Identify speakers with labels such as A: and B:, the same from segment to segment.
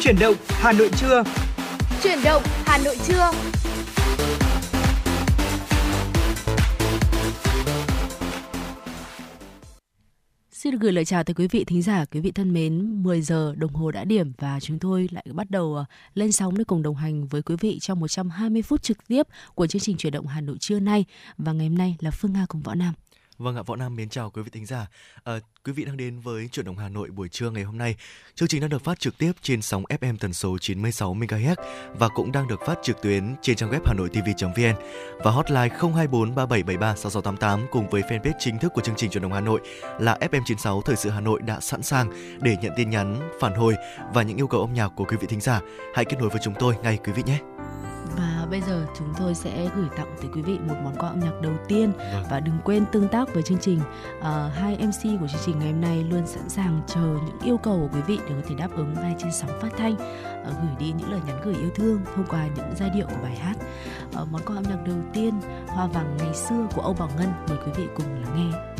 A: Chuyển động Hà Nội trưa.
B: Chuyển động Hà Nội trưa.
C: Xin được gửi lời chào tới quý vị thính giả, quý vị thân mến. 10 giờ đồng hồ đã điểm và chúng tôi lại bắt đầu ờ, lên sóng để cùng đồng hành với quý vị trong 120 phút trực tiếp của chương trình chuyển động Hà Nội trưa nay. Và ngày hôm nay là Phương Nga cùng Võ Nam.
D: Vâng ạ, Võ Nam mến chào quý vị thính giả. À, quý vị đang đến với chuyển động Hà Nội buổi trưa ngày hôm nay. Chương trình đang được phát trực tiếp trên sóng FM tần số 96 MHz và cũng đang được phát trực tuyến trên trang web hanoitv.vn và hotline 024 3773 6688 cùng với fanpage chính thức của chương trình chuyển động Hà Nội là FM96 Thời sự Hà Nội đã sẵn sàng để nhận tin nhắn, phản hồi và những yêu cầu âm nhạc của quý vị thính giả. Hãy kết nối với chúng tôi ngay quý vị nhé.
C: Và bây giờ chúng tôi sẽ gửi tặng tới quý vị một món quà âm nhạc đầu tiên vâng. và đừng quên tương tác với chương trình. Uh, hai MC của chương trình ngày hôm nay luôn sẵn sàng chờ những yêu cầu của quý vị để có thể đáp ứng ngay trên sóng phát thanh, uh, gửi đi những lời nhắn gửi yêu thương thông qua những giai điệu của bài hát. Uh, món quà âm nhạc đầu tiên Hoa vàng ngày xưa của Âu Bảo Ngân mời quý vị cùng lắng nghe.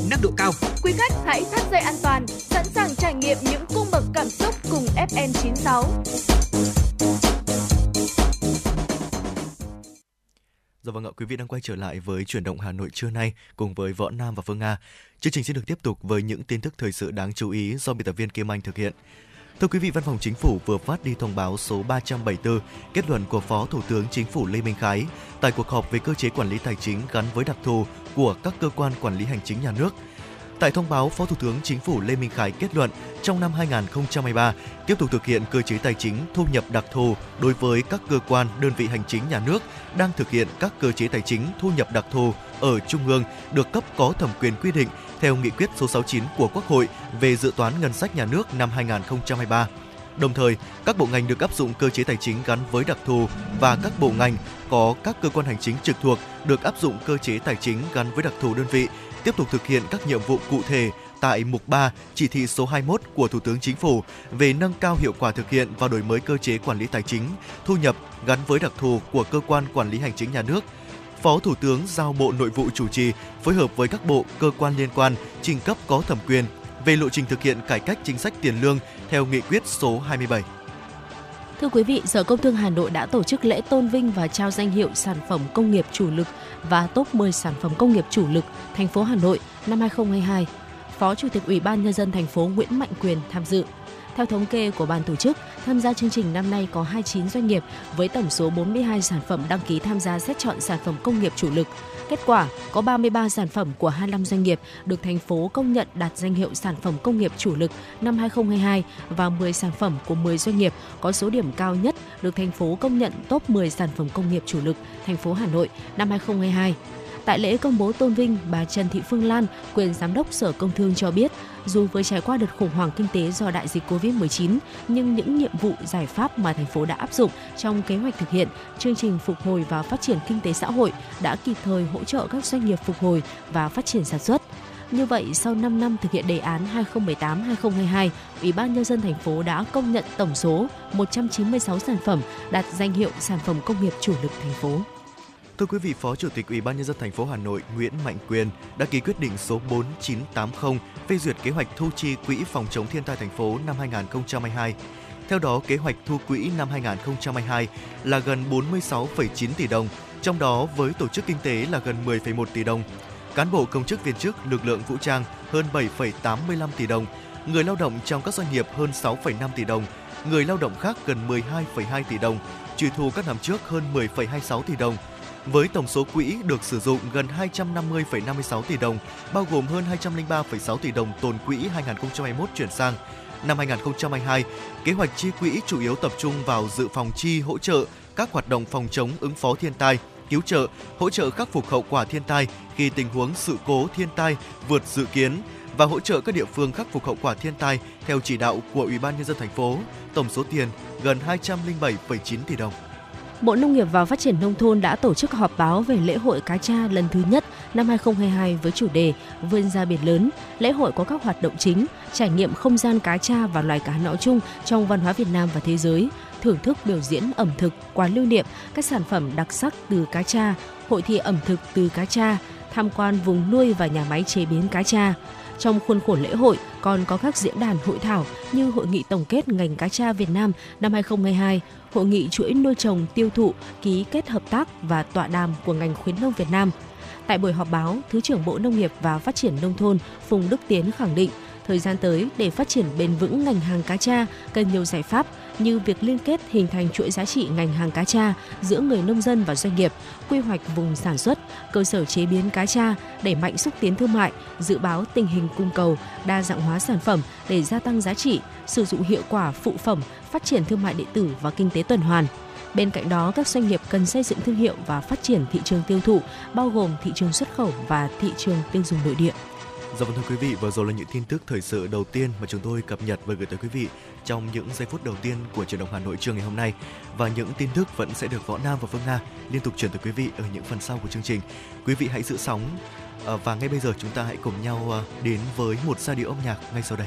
A: Bị nâng độ cao.
B: Quý khách hãy thắt dây an toàn, sẵn sàng trải nghiệm những cung bậc cảm xúc cùng FN96.
D: Dạ vâng ạ, quý vị đang quay trở lại với chuyển động Hà Nội trưa nay cùng với Võ Nam và Phương Nga. Chương trình sẽ được tiếp tục với những tin tức thời sự đáng chú ý do biên tập viên Kim Anh thực hiện. Thưa quý vị, Văn phòng Chính phủ vừa phát đi thông báo số 374 kết luận của Phó Thủ tướng Chính phủ Lê Minh Khái tại cuộc họp về cơ chế quản lý tài chính gắn với đặc thù của các cơ quan quản lý hành chính nhà nước. Tại thông báo, Phó Thủ tướng Chính phủ Lê Minh Khái kết luận trong năm 2023 tiếp tục thực hiện cơ chế tài chính thu nhập đặc thù đối với các cơ quan, đơn vị hành chính nhà nước đang thực hiện các cơ chế tài chính thu nhập đặc thù ở trung ương được cấp có thẩm quyền quy định theo nghị quyết số 69 của Quốc hội về dự toán ngân sách nhà nước năm 2023. Đồng thời, các bộ ngành được áp dụng cơ chế tài chính gắn với đặc thù và các bộ ngành có các cơ quan hành chính trực thuộc được áp dụng cơ chế tài chính gắn với đặc thù đơn vị tiếp tục thực hiện các nhiệm vụ cụ thể tại mục 3 chỉ thị số 21 của Thủ tướng Chính phủ về nâng cao hiệu quả thực hiện và đổi mới cơ chế quản lý tài chính, thu nhập gắn với đặc thù của cơ quan quản lý hành chính nhà nước. Phó Thủ tướng giao Bộ Nội vụ chủ trì phối hợp với các bộ, cơ quan liên quan trình cấp có thẩm quyền về lộ trình thực hiện cải cách chính sách tiền lương theo nghị quyết số 27.
E: Thưa quý vị, Sở Công Thương Hà Nội đã tổ chức lễ tôn vinh và trao danh hiệu sản phẩm công nghiệp chủ lực và top 10 sản phẩm công nghiệp chủ lực thành phố Hà Nội năm 2022. Phó Chủ tịch Ủy ban nhân dân thành phố Nguyễn Mạnh Quyền tham dự. Theo thống kê của ban tổ chức, tham gia chương trình năm nay có 29 doanh nghiệp với tổng số 42 sản phẩm đăng ký tham gia xét chọn sản phẩm công nghiệp chủ lực. Kết quả, có 33 sản phẩm của 25 doanh nghiệp được thành phố công nhận đạt danh hiệu sản phẩm công nghiệp chủ lực năm 2022 và 10 sản phẩm của 10 doanh nghiệp có số điểm cao nhất được thành phố công nhận top 10 sản phẩm công nghiệp chủ lực thành phố Hà Nội năm 2022. Tại lễ công bố tôn vinh, bà Trần Thị Phương Lan, quyền giám đốc Sở Công Thương cho biết, dù với trải qua đợt khủng hoảng kinh tế do đại dịch Covid-19, nhưng những nhiệm vụ giải pháp mà thành phố đã áp dụng trong kế hoạch thực hiện chương trình phục hồi và phát triển kinh tế xã hội đã kịp thời hỗ trợ các doanh nghiệp phục hồi và phát triển sản xuất. Như vậy, sau 5 năm thực hiện đề án 2018-2022, Ủy ban nhân dân thành phố đã công nhận tổng số 196 sản phẩm đạt danh hiệu sản phẩm công nghiệp chủ lực thành phố.
D: Thưa quý vị, Phó Chủ tịch Ủy ban nhân dân thành phố Hà Nội Nguyễn Mạnh Quyền đã ký quyết định số 4980 phê duyệt kế hoạch thu chi quỹ phòng chống thiên tai thành phố năm 2022. Theo đó, kế hoạch thu quỹ năm 2022 là gần 46,9 tỷ đồng, trong đó với tổ chức kinh tế là gần 10,1 tỷ đồng, cán bộ công chức viên chức lực lượng vũ trang hơn 7,85 tỷ đồng, người lao động trong các doanh nghiệp hơn 6,5 tỷ đồng, người lao động khác gần 12,2 tỷ đồng, trừ thu các năm trước hơn 10,26 tỷ đồng. Với tổng số quỹ được sử dụng gần 250,56 tỷ đồng, bao gồm hơn 203,6 tỷ đồng tồn quỹ 2021 chuyển sang. Năm 2022, kế hoạch chi quỹ chủ yếu tập trung vào dự phòng chi hỗ trợ các hoạt động phòng chống ứng phó thiên tai, cứu trợ, hỗ trợ khắc phục hậu quả thiên tai khi tình huống sự cố thiên tai vượt dự kiến và hỗ trợ các địa phương khắc phục hậu quả thiên tai theo chỉ đạo của Ủy ban nhân dân thành phố, tổng số tiền gần 207,9 tỷ đồng.
E: Bộ Nông nghiệp và Phát triển Nông thôn đã tổ chức họp báo về lễ hội cá tra lần thứ nhất năm 2022 với chủ đề Vươn ra biển lớn. Lễ hội có các hoạt động chính, trải nghiệm không gian cá tra và loài cá nói chung trong văn hóa Việt Nam và thế giới, thưởng thức biểu diễn ẩm thực, quà lưu niệm, các sản phẩm đặc sắc từ cá tra, hội thi ẩm thực từ cá tra, tham quan vùng nuôi và nhà máy chế biến cá tra. Trong khuôn khổ lễ hội còn có các diễn đàn hội thảo như Hội nghị tổng kết ngành cá tra Việt Nam năm 2022, Hội nghị chuỗi nuôi trồng tiêu thụ ký kết hợp tác và tọa đàm của ngành khuyến nông Việt Nam. Tại buổi họp báo, Thứ trưởng Bộ Nông nghiệp và Phát triển Nông thôn Phùng Đức Tiến khẳng định, thời gian tới để phát triển bền vững ngành hàng cá tra cần nhiều giải pháp như việc liên kết hình thành chuỗi giá trị ngành hàng cá tra giữa người nông dân và doanh nghiệp, quy hoạch vùng sản xuất, cơ sở chế biến cá tra, đẩy mạnh xúc tiến thương mại, dự báo tình hình cung cầu, đa dạng hóa sản phẩm để gia tăng giá trị, sử dụng hiệu quả phụ phẩm, phát triển thương mại điện tử và kinh tế tuần hoàn. Bên cạnh đó, các doanh nghiệp cần xây dựng thương hiệu và phát triển thị trường tiêu thụ, bao gồm thị trường xuất khẩu và thị trường tiêu dùng nội địa.
D: Dạ vâng thưa quý vị, vừa rồi là những tin tức thời sự đầu tiên mà chúng tôi cập nhật và gửi tới quý vị trong những giây phút đầu tiên của truyền động Hà Nội trưa ngày hôm nay. Và những tin tức vẫn sẽ được Võ Nam và Phương Nga liên tục chuyển tới quý vị ở những phần sau của chương trình. Quý vị hãy giữ sóng à, và ngay bây giờ chúng ta hãy cùng nhau à, đến với một giai điệu âm nhạc ngay sau đây.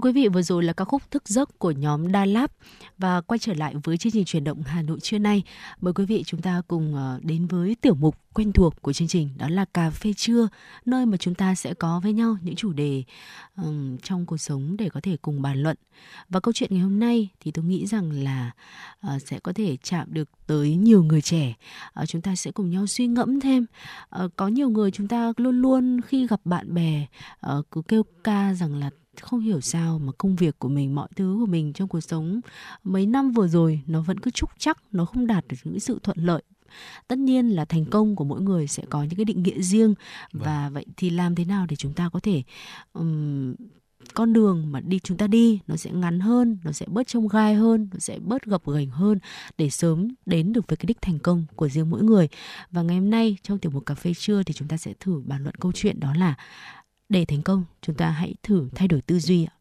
E: Thưa quý vị, vừa rồi là ca khúc Thức giấc của nhóm Đa Lab và quay trở lại với chương trình chuyển động Hà Nội trưa nay. Mời quý vị chúng ta cùng ờ, đến với tiểu mục quen thuộc của chương trình đó là cà phê trưa, nơi mà chúng ta sẽ có với nhau những chủ đề um, trong cuộc sống để có thể cùng bàn luận. Và câu chuyện ngày hôm nay thì tôi nghĩ rằng là uh, sẽ có thể chạm được tới nhiều người trẻ. Uh, chúng ta sẽ cùng nhau suy ngẫm thêm. Uh, có nhiều người chúng ta luôn luôn khi gặp bạn bè uh, cứ kêu ca rằng là không hiểu sao mà công việc của mình mọi thứ của mình trong cuộc sống mấy năm vừa rồi nó vẫn cứ trúc chắc nó không đạt được những sự thuận lợi. Tất nhiên là thành công của mỗi người sẽ có những cái định nghĩa riêng. Và vậy thì làm thế nào để chúng ta có thể ừm, con đường mà đi chúng ta đi nó sẽ ngắn hơn nó sẽ bớt trông gai hơn nó sẽ bớt gập ghềnh hơn để sớm đến được với cái đích thành công của riêng mỗi người. Và ngày hôm nay trong tiểu mục cà phê trưa thì chúng ta sẽ thử bàn luận câu chuyện đó là để thành công chúng ta hãy thử thay đổi tư duy ạ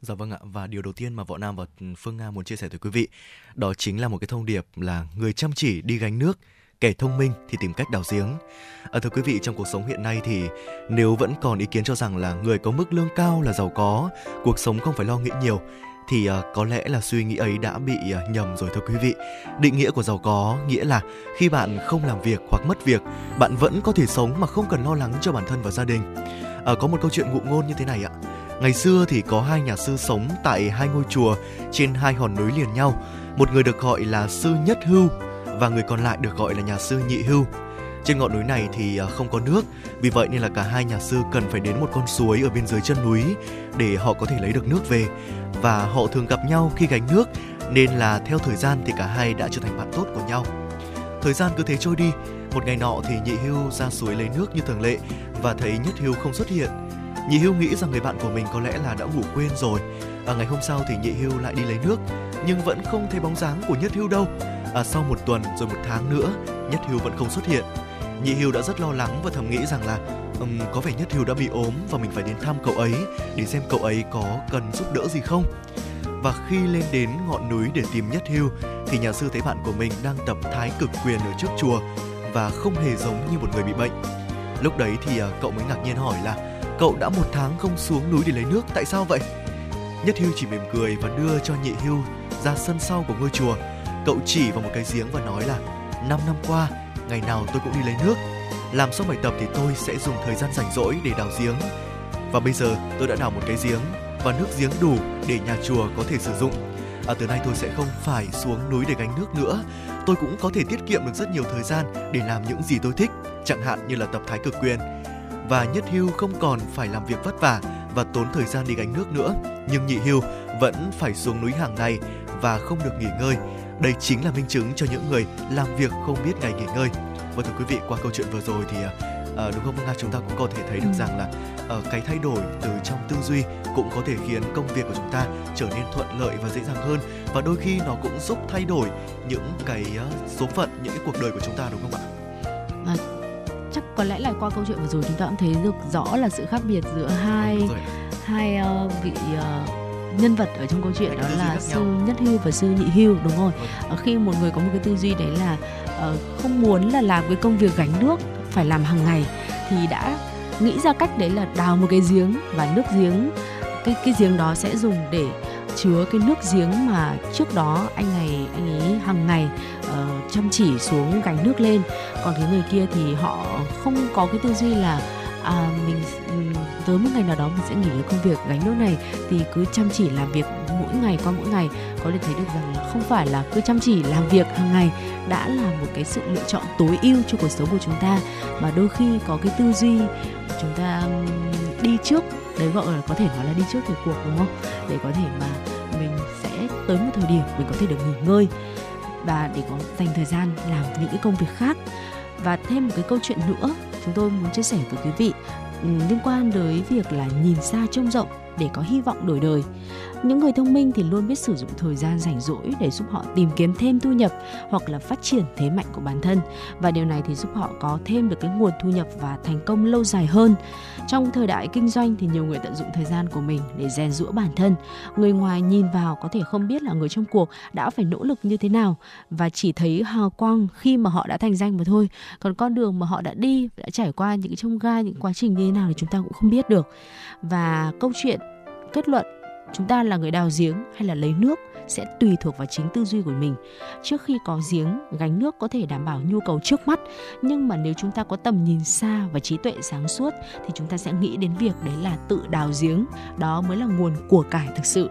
D: Dạ vâng ạ, và điều đầu tiên mà Võ Nam và Phương Nga muốn chia sẻ tới quý vị đó chính là một cái thông điệp là người chăm chỉ đi gánh nước, kẻ thông minh thì tìm cách đào giếng. À, thưa quý vị, trong cuộc sống hiện nay thì nếu vẫn còn ý kiến cho rằng là người có mức lương cao là giàu có, cuộc sống không phải lo nghĩ nhiều thì ờ, có lẽ là suy nghĩ ấy đã bị ờ, nhầm rồi thưa quý vị. Định nghĩa của giàu có nghĩa là khi bạn không làm việc hoặc mất việc, bạn vẫn có thể sống mà không cần lo lắng cho bản thân và gia đình. À, có một câu chuyện ngụ ngôn như thế này ạ. Ngày xưa thì có hai nhà sư sống tại hai ngôi chùa trên hai hòn núi liền nhau. Một người được gọi là sư Nhất Hưu và người còn lại được gọi là nhà sư Nhị Hưu. Trên ngọn núi này thì không có nước, vì vậy nên là cả hai nhà sư cần phải đến một con suối ở bên dưới chân núi để họ có thể lấy được nước về. Và họ thường gặp nhau khi gánh nước, nên là theo thời gian thì cả hai đã trở thành bạn tốt của nhau. Thời gian cứ thế trôi đi, một ngày nọ thì Nhị Hưu ra suối lấy nước như thường lệ và thấy Nhất Hưu không xuất hiện. Nhị Hưu nghĩ rằng người bạn của mình có lẽ là đã ngủ quên rồi. À, ngày hôm sau thì Nhị Hưu lại đi lấy nước, nhưng vẫn không thấy bóng dáng của Nhất Hưu đâu. À, sau một tuần rồi một tháng nữa, Nhất Hưu vẫn không xuất hiện. Nhị Hưu đã rất lo lắng và thầm nghĩ rằng là um, có vẻ Nhất Hưu đã bị ốm và mình phải đến thăm cậu ấy để xem cậu ấy có cần giúp đỡ gì không. Và khi lên đến ngọn núi để tìm Nhất Hưu thì nhà sư thấy bạn của mình đang tập thái cực quyền ở trước chùa và không hề giống như một người bị bệnh. Lúc đấy thì uh, cậu mới ngạc nhiên hỏi là cậu đã một tháng không xuống núi để lấy nước tại sao vậy? Nhất Hưu chỉ mỉm cười và đưa cho Nhị Hưu ra sân sau của ngôi chùa. Cậu chỉ vào một cái giếng và nói là năm năm qua ngày nào tôi cũng đi lấy nước. Làm xong bài tập thì tôi sẽ dùng thời gian rảnh rỗi để đào giếng. Và bây giờ tôi đã đào một cái giếng và nước giếng đủ để nhà chùa có thể sử dụng. À, từ nay tôi sẽ không phải xuống núi để gánh nước nữa. Tôi cũng có thể tiết kiệm được rất nhiều thời gian để làm những gì tôi thích, chẳng hạn như là tập thái cực quyền. Và Nhất Hưu không còn phải làm việc vất vả và tốn thời gian đi gánh nước nữa. Nhưng Nhị Hưu vẫn phải xuống núi hàng ngày và không được nghỉ ngơi. Đây chính là minh chứng cho những người làm việc không biết ngày nghỉ ngơi. Và thưa quý vị, qua câu chuyện vừa rồi thì à, đúng không Nga chúng ta cũng có thể thấy được
E: Ừ.
D: rằng là ờ, cái thay đổi từ trong tư duy cũng có thể khiến công việc của chúng ta trở nên thuận lợi và dễ dàng hơn và đôi khi nó cũng giúp thay đổi những cái ờ, số phận những cái cuộc đời của chúng ta đúng không ạ?
E: chắc có lẽ là qua câu chuyện vừa rồi chúng ta cũng thấy được rõ là sự khác biệt giữa hai
D: rồi ạ.
E: hai ờ, vị ờ, nhân vật ở trong câu chuyện đó là sư
D: nhau.
E: nhất hưu và sư nhị hưu đúng rồi. Ờ, khi một người có một cái tư duy đấy là ờ, không muốn là làm cái công việc gánh nước phải làm hàng ngày thì đã nghĩ ra cách đấy là đào một cái giếng và nước giếng cái cái giếng đó sẽ dùng để chứa cái nước giếng mà trước đó anh này anh ấy hàng ngày ờ, chăm chỉ xuống gánh nước lên còn cái người kia thì họ không có cái tư duy là à, mình tới một ngày nào đó mình sẽ nghỉ cái công việc gánh nỗi này, thì cứ chăm chỉ làm việc mỗi ngày qua mỗi ngày. Có thể thấy được rằng là không phải là cứ chăm chỉ làm việc hàng ngày đã là một cái sự lựa chọn tối ưu cho cuộc sống của chúng ta, mà đôi khi có cái tư duy chúng ta đi trước, đấy gọi là có thể nói là đi trước thời cuộc, đúng không? Để có thể mà mình sẽ tới một thời điểm mình có thể được nghỉ ngơi và để có dành thời gian làm những cái công việc khác. Và thêm một cái câu chuyện nữa chúng tôi muốn chia sẻ với quý vị Ừ, liên quan tới việc là nhìn xa trông rộng để có hy vọng đổi đời những người thông minh thì luôn biết sử dụng thời gian rảnh rỗi để giúp họ tìm kiếm thêm thu nhập hoặc là phát triển thế mạnh của bản thân. Và điều này thì giúp họ có thêm được cái nguồn thu nhập và thành công lâu dài hơn. Trong thời đại kinh doanh thì nhiều người tận dụng thời gian của mình để rèn rũa bản thân. Người ngoài nhìn vào có thể không biết là người trong cuộc đã phải nỗ lực như thế nào và chỉ thấy hào quang khi mà họ đã thành danh mà thôi. Còn con đường mà họ đã đi, đã trải qua những cái trông gai, những quá trình như thế nào thì chúng ta cũng không biết được. Và câu chuyện kết luận chúng ta là người đào giếng hay là lấy nước sẽ tùy thuộc vào chính tư duy của mình. Trước khi có giếng, gánh nước có thể đảm bảo nhu cầu trước mắt, nhưng mà nếu chúng ta có tầm nhìn xa và trí tuệ sáng suốt thì chúng ta sẽ nghĩ đến việc đấy là tự đào giếng, đó mới là nguồn của cải thực sự.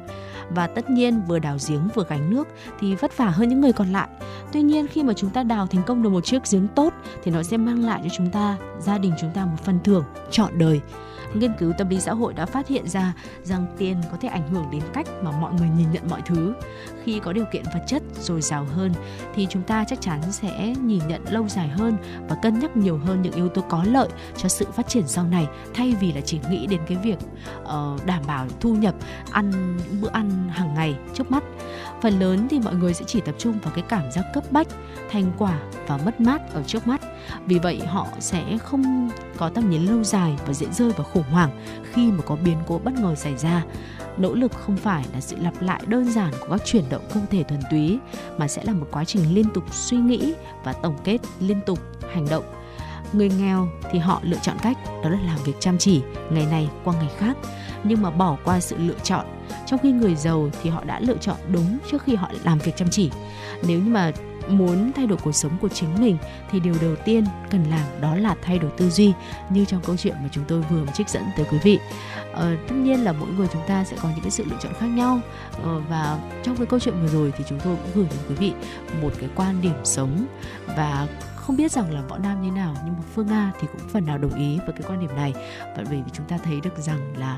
E: Và tất nhiên vừa đào giếng vừa gánh nước thì vất vả hơn những người còn lại. Tuy nhiên khi mà chúng ta đào thành công được một chiếc giếng tốt thì nó sẽ mang lại cho chúng ta, gia đình chúng ta một phần thưởng trọn đời nghiên cứu tâm lý xã hội đã phát hiện ra rằng tiền có thể ảnh hưởng đến cách mà mọi người nhìn nhận mọi thứ. Khi có điều kiện vật chất dồi dào hơn thì chúng ta chắc chắn sẽ nhìn nhận lâu dài hơn và cân nhắc nhiều hơn những yếu tố có lợi cho sự phát triển sau này thay vì là chỉ nghĩ đến cái việc uh, đảm bảo thu nhập ăn những bữa ăn hàng ngày trước mắt. Phần lớn thì mọi người sẽ chỉ tập trung vào cái cảm giác cấp bách, thành quả và mất mát ở trước mắt. Vì vậy họ sẽ không có tầm nhìn lâu dài và dễ rơi vào khủng hoảng khi mà có biến cố bất ngờ xảy ra. Nỗ lực không phải là sự lặp lại đơn giản của các chuyển động không thể thuần túy, mà sẽ là một quá trình liên tục suy nghĩ và tổng kết liên tục hành động. Người nghèo thì họ lựa chọn cách, đó là làm việc chăm chỉ, ngày này qua ngày khác, nhưng mà bỏ qua sự lựa chọn trong khi người giàu thì họ đã lựa chọn đúng trước khi họ làm việc chăm chỉ nếu như mà muốn thay đổi cuộc sống của chính mình thì điều đầu tiên cần làm đó là thay đổi tư duy. Như trong câu chuyện mà chúng tôi vừa trích dẫn tới quý vị. Ờ, tất nhiên là mỗi người chúng ta sẽ có những cái sự lựa chọn khác nhau. Ờ, và trong cái câu chuyện vừa rồi thì chúng tôi cũng gửi đến quý vị một cái quan điểm sống và không biết rằng là võ nam như nào nhưng mà phương nga thì cũng phần nào đồng ý với cái quan điểm này. Bởi vì chúng ta thấy được rằng là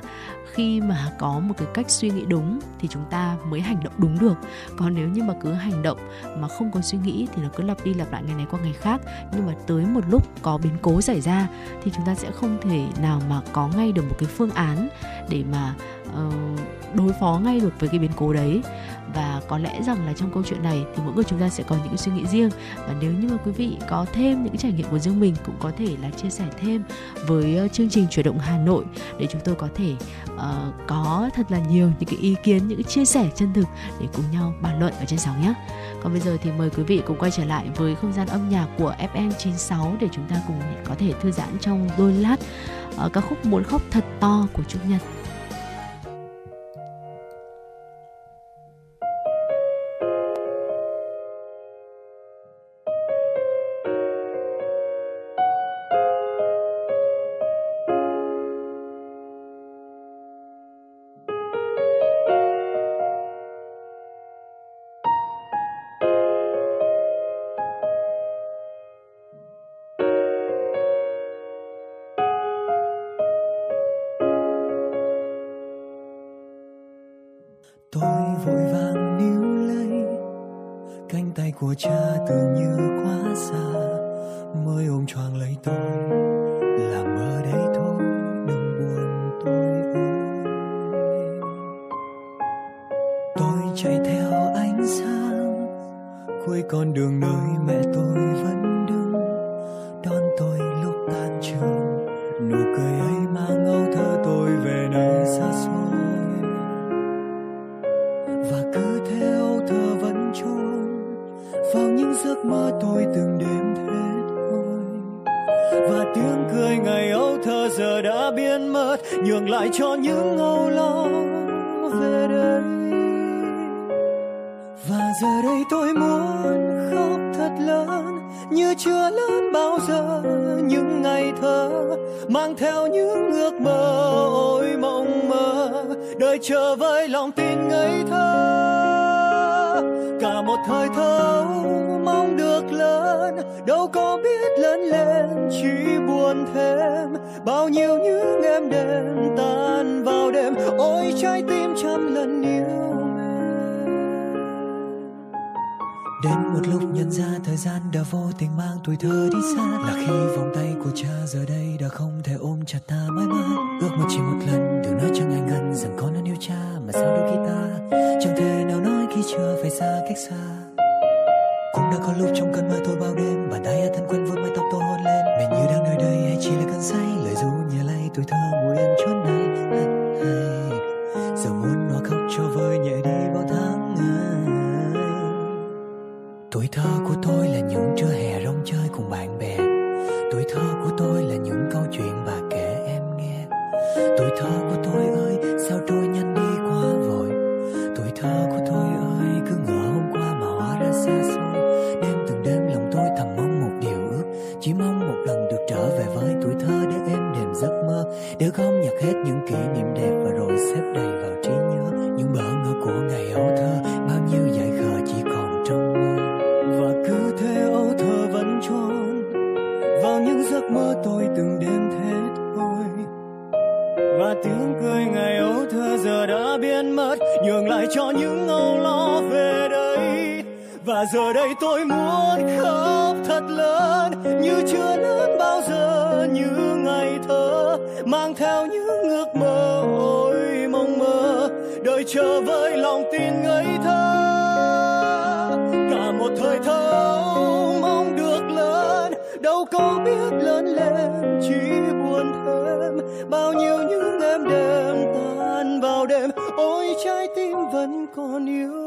E: khi mà có một cái cách suy nghĩ đúng thì chúng ta mới hành động đúng được. Còn nếu như mà cứ hành động mà không có suy nghĩ thì nó cứ lặp đi lặp lại ngày này qua ngày khác. Nhưng mà tới một lúc có biến cố xảy ra thì chúng ta sẽ không thể nào mà có ngay được một cái phương án để mà uh, đối phó ngay được với cái biến cố đấy và có lẽ rằng là trong câu chuyện này thì mỗi người chúng ta sẽ có những suy nghĩ riêng và nếu như mà quý vị có thêm những trải nghiệm của riêng mình cũng có thể là chia sẻ thêm với ờ, chương trình chuyển động Hà Nội để chúng tôi có thể uh, có thật là nhiều những cái ý kiến những chia sẻ chân thực để cùng nhau bàn luận ở trên sóng nhé. Còn bây giờ thì mời quý vị cùng quay trở lại với không gian âm nhạc của FM 96 để chúng ta cùng có thể thư giãn trong đôi lát uh, ca khúc muốn khóc thật to của Trúc Nhật.
F: Một thời thơ mong được lớn. Đâu có biết lớn lên chỉ buồn thêm. Bao nhiêu những em đêm tan vào đêm. Ôi, trái tim trăm lần yêu Đến một lúc nhận ra thời gian đã vô tình mang tuổi thơ đi xa. Là khi vòng tay của cha giờ đây đã không thể ôm chặt ta mãi mãi. Ước mơ chỉ một lần đừng nói cho ngài ngần rằng con luôn yêu cha Mà sao đôi khi ta chẳng thể nào nói khi chưa phải xa cách xa. Cũng đã có lúc trong cơn mơ tôi bao đêm Bàn tay thân quen với mái tóc tôi hôn lên. Mình như đang nơi đây hay chỉ là cơn say, Lời ru nhẹ lay, tuổi thơ ngồi yên chốn này Giờ muốn nó khóc cho vơi nhẹ đi bao tháng ngày. Tuổi thơ của tôi là những trưa hè rong chơi cùng bạn bè. Tuổi thơ của tôi là những câu chuyện bà kể em nghe. Tuổi thơ của tôi ơi
G: hết những kỷ niệm đẹp và rồi xếp đầy vào trí nhớ. Những bỡ ngỡ của ngày ấu thơ, bao nhiêu dại khờ chỉ còn trong mơ. Và cứ thế ấu thơ vẫn tròn vào những giấc mơ tôi từng đêm thét thôi và tiếng cười ngày ấu thơ giờ đã biến mất, nhường lại cho những âu lo về đây. Và giờ đây tôi muốn khóc thật lớn, như chưa lớn bao giờ như ngày thơ, mang theo những mơ ôi mong mơ đợi chờ với lòng tin ngây thơ. Cả một thời thơ mong được lớn, đâu có biết lớn lên, chỉ buồn thêm. Bao nhiêu những em đêm tan vào đêm, ôi trái tim vẫn còn yêu.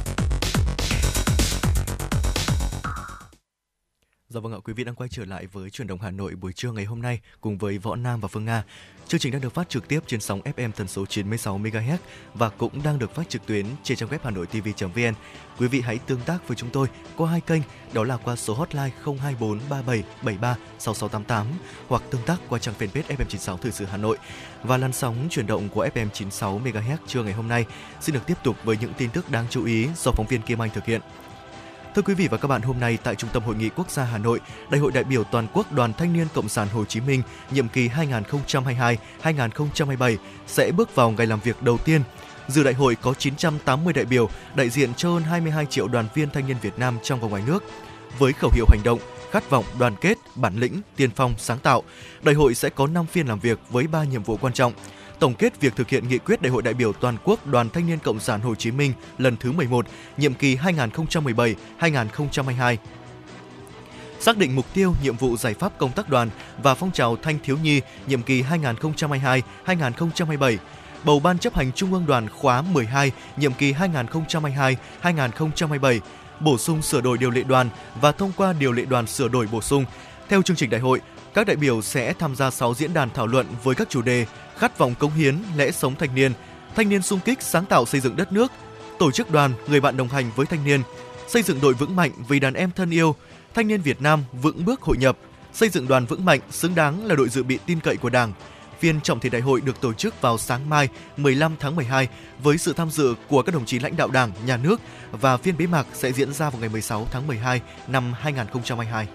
D: Dạ vâng ạ, quý vị đang quay trở lại với chuyển động Hà Nội buổi trưa ngày hôm nay cùng với Võ Nam và Phương Nga. Chương trình đang được phát trực tiếp trên sóng FM tần số 96 MHz và cũng đang được phát trực tuyến trên trang web hanoitv.vn. Quý vị hãy tương tác với chúng tôi qua hai kênh, đó là qua số hotline 024 3773 6688 hoặc tương tác qua trang fanpage FM96 Thời sự Hà Nội. Và làn sóng chuyển động của FM 96 MHz trưa ngày hôm nay xin được tiếp tục với những tin tức đáng chú ý do phóng viên Kim Anh thực hiện. Thưa quý vị và các bạn, hôm nay tại Trung tâm Hội nghị Quốc gia Hà Nội, Đại hội đại biểu toàn quốc Đoàn Thanh niên Cộng sản Hồ Chí Minh nhiệm kỳ 2022-2027 sẽ bước vào ngày làm việc đầu tiên. Dự đại hội có 980 đại biểu, đại diện cho hơn 22 triệu đoàn viên thanh niên Việt Nam trong và ngoài nước. Với khẩu hiệu hành động, khát vọng đoàn kết, bản lĩnh, tiên phong, sáng tạo, đại hội sẽ có 5 phiên làm việc với 3 nhiệm vụ quan trọng tổng kết việc thực hiện nghị quyết Đại hội đại biểu toàn quốc Đoàn Thanh niên Cộng sản Hồ Chí Minh lần thứ 11, nhiệm kỳ 2017-2022. Xác định mục tiêu, nhiệm vụ giải pháp công tác đoàn và phong trào thanh thiếu nhi nhiệm kỳ 2022-2027. Bầu Ban chấp hành Trung ương Đoàn khóa 12, nhiệm kỳ 2022-2027. Bổ sung sửa đổi điều lệ đoàn và thông qua điều lệ đoàn sửa đổi bổ sung. Theo chương trình đại hội, các đại biểu sẽ tham gia 6 diễn đàn thảo luận với các chủ đề khát vọng cống hiến, lẽ sống thanh niên, thanh niên sung kích sáng tạo xây dựng đất nước, tổ chức đoàn, người bạn đồng hành với thanh niên, xây dựng đội vững mạnh vì đàn em thân yêu, thanh niên Việt Nam vững bước hội nhập, xây dựng đoàn vững mạnh xứng đáng là đội dự bị tin cậy của Đảng. Phiên trọng thể đại hội được tổ chức vào sáng mai 15 tháng 12 với sự tham dự của các đồng chí lãnh đạo Đảng, Nhà nước và phiên bế mạc sẽ diễn ra vào ngày 16 tháng 12 năm 2022.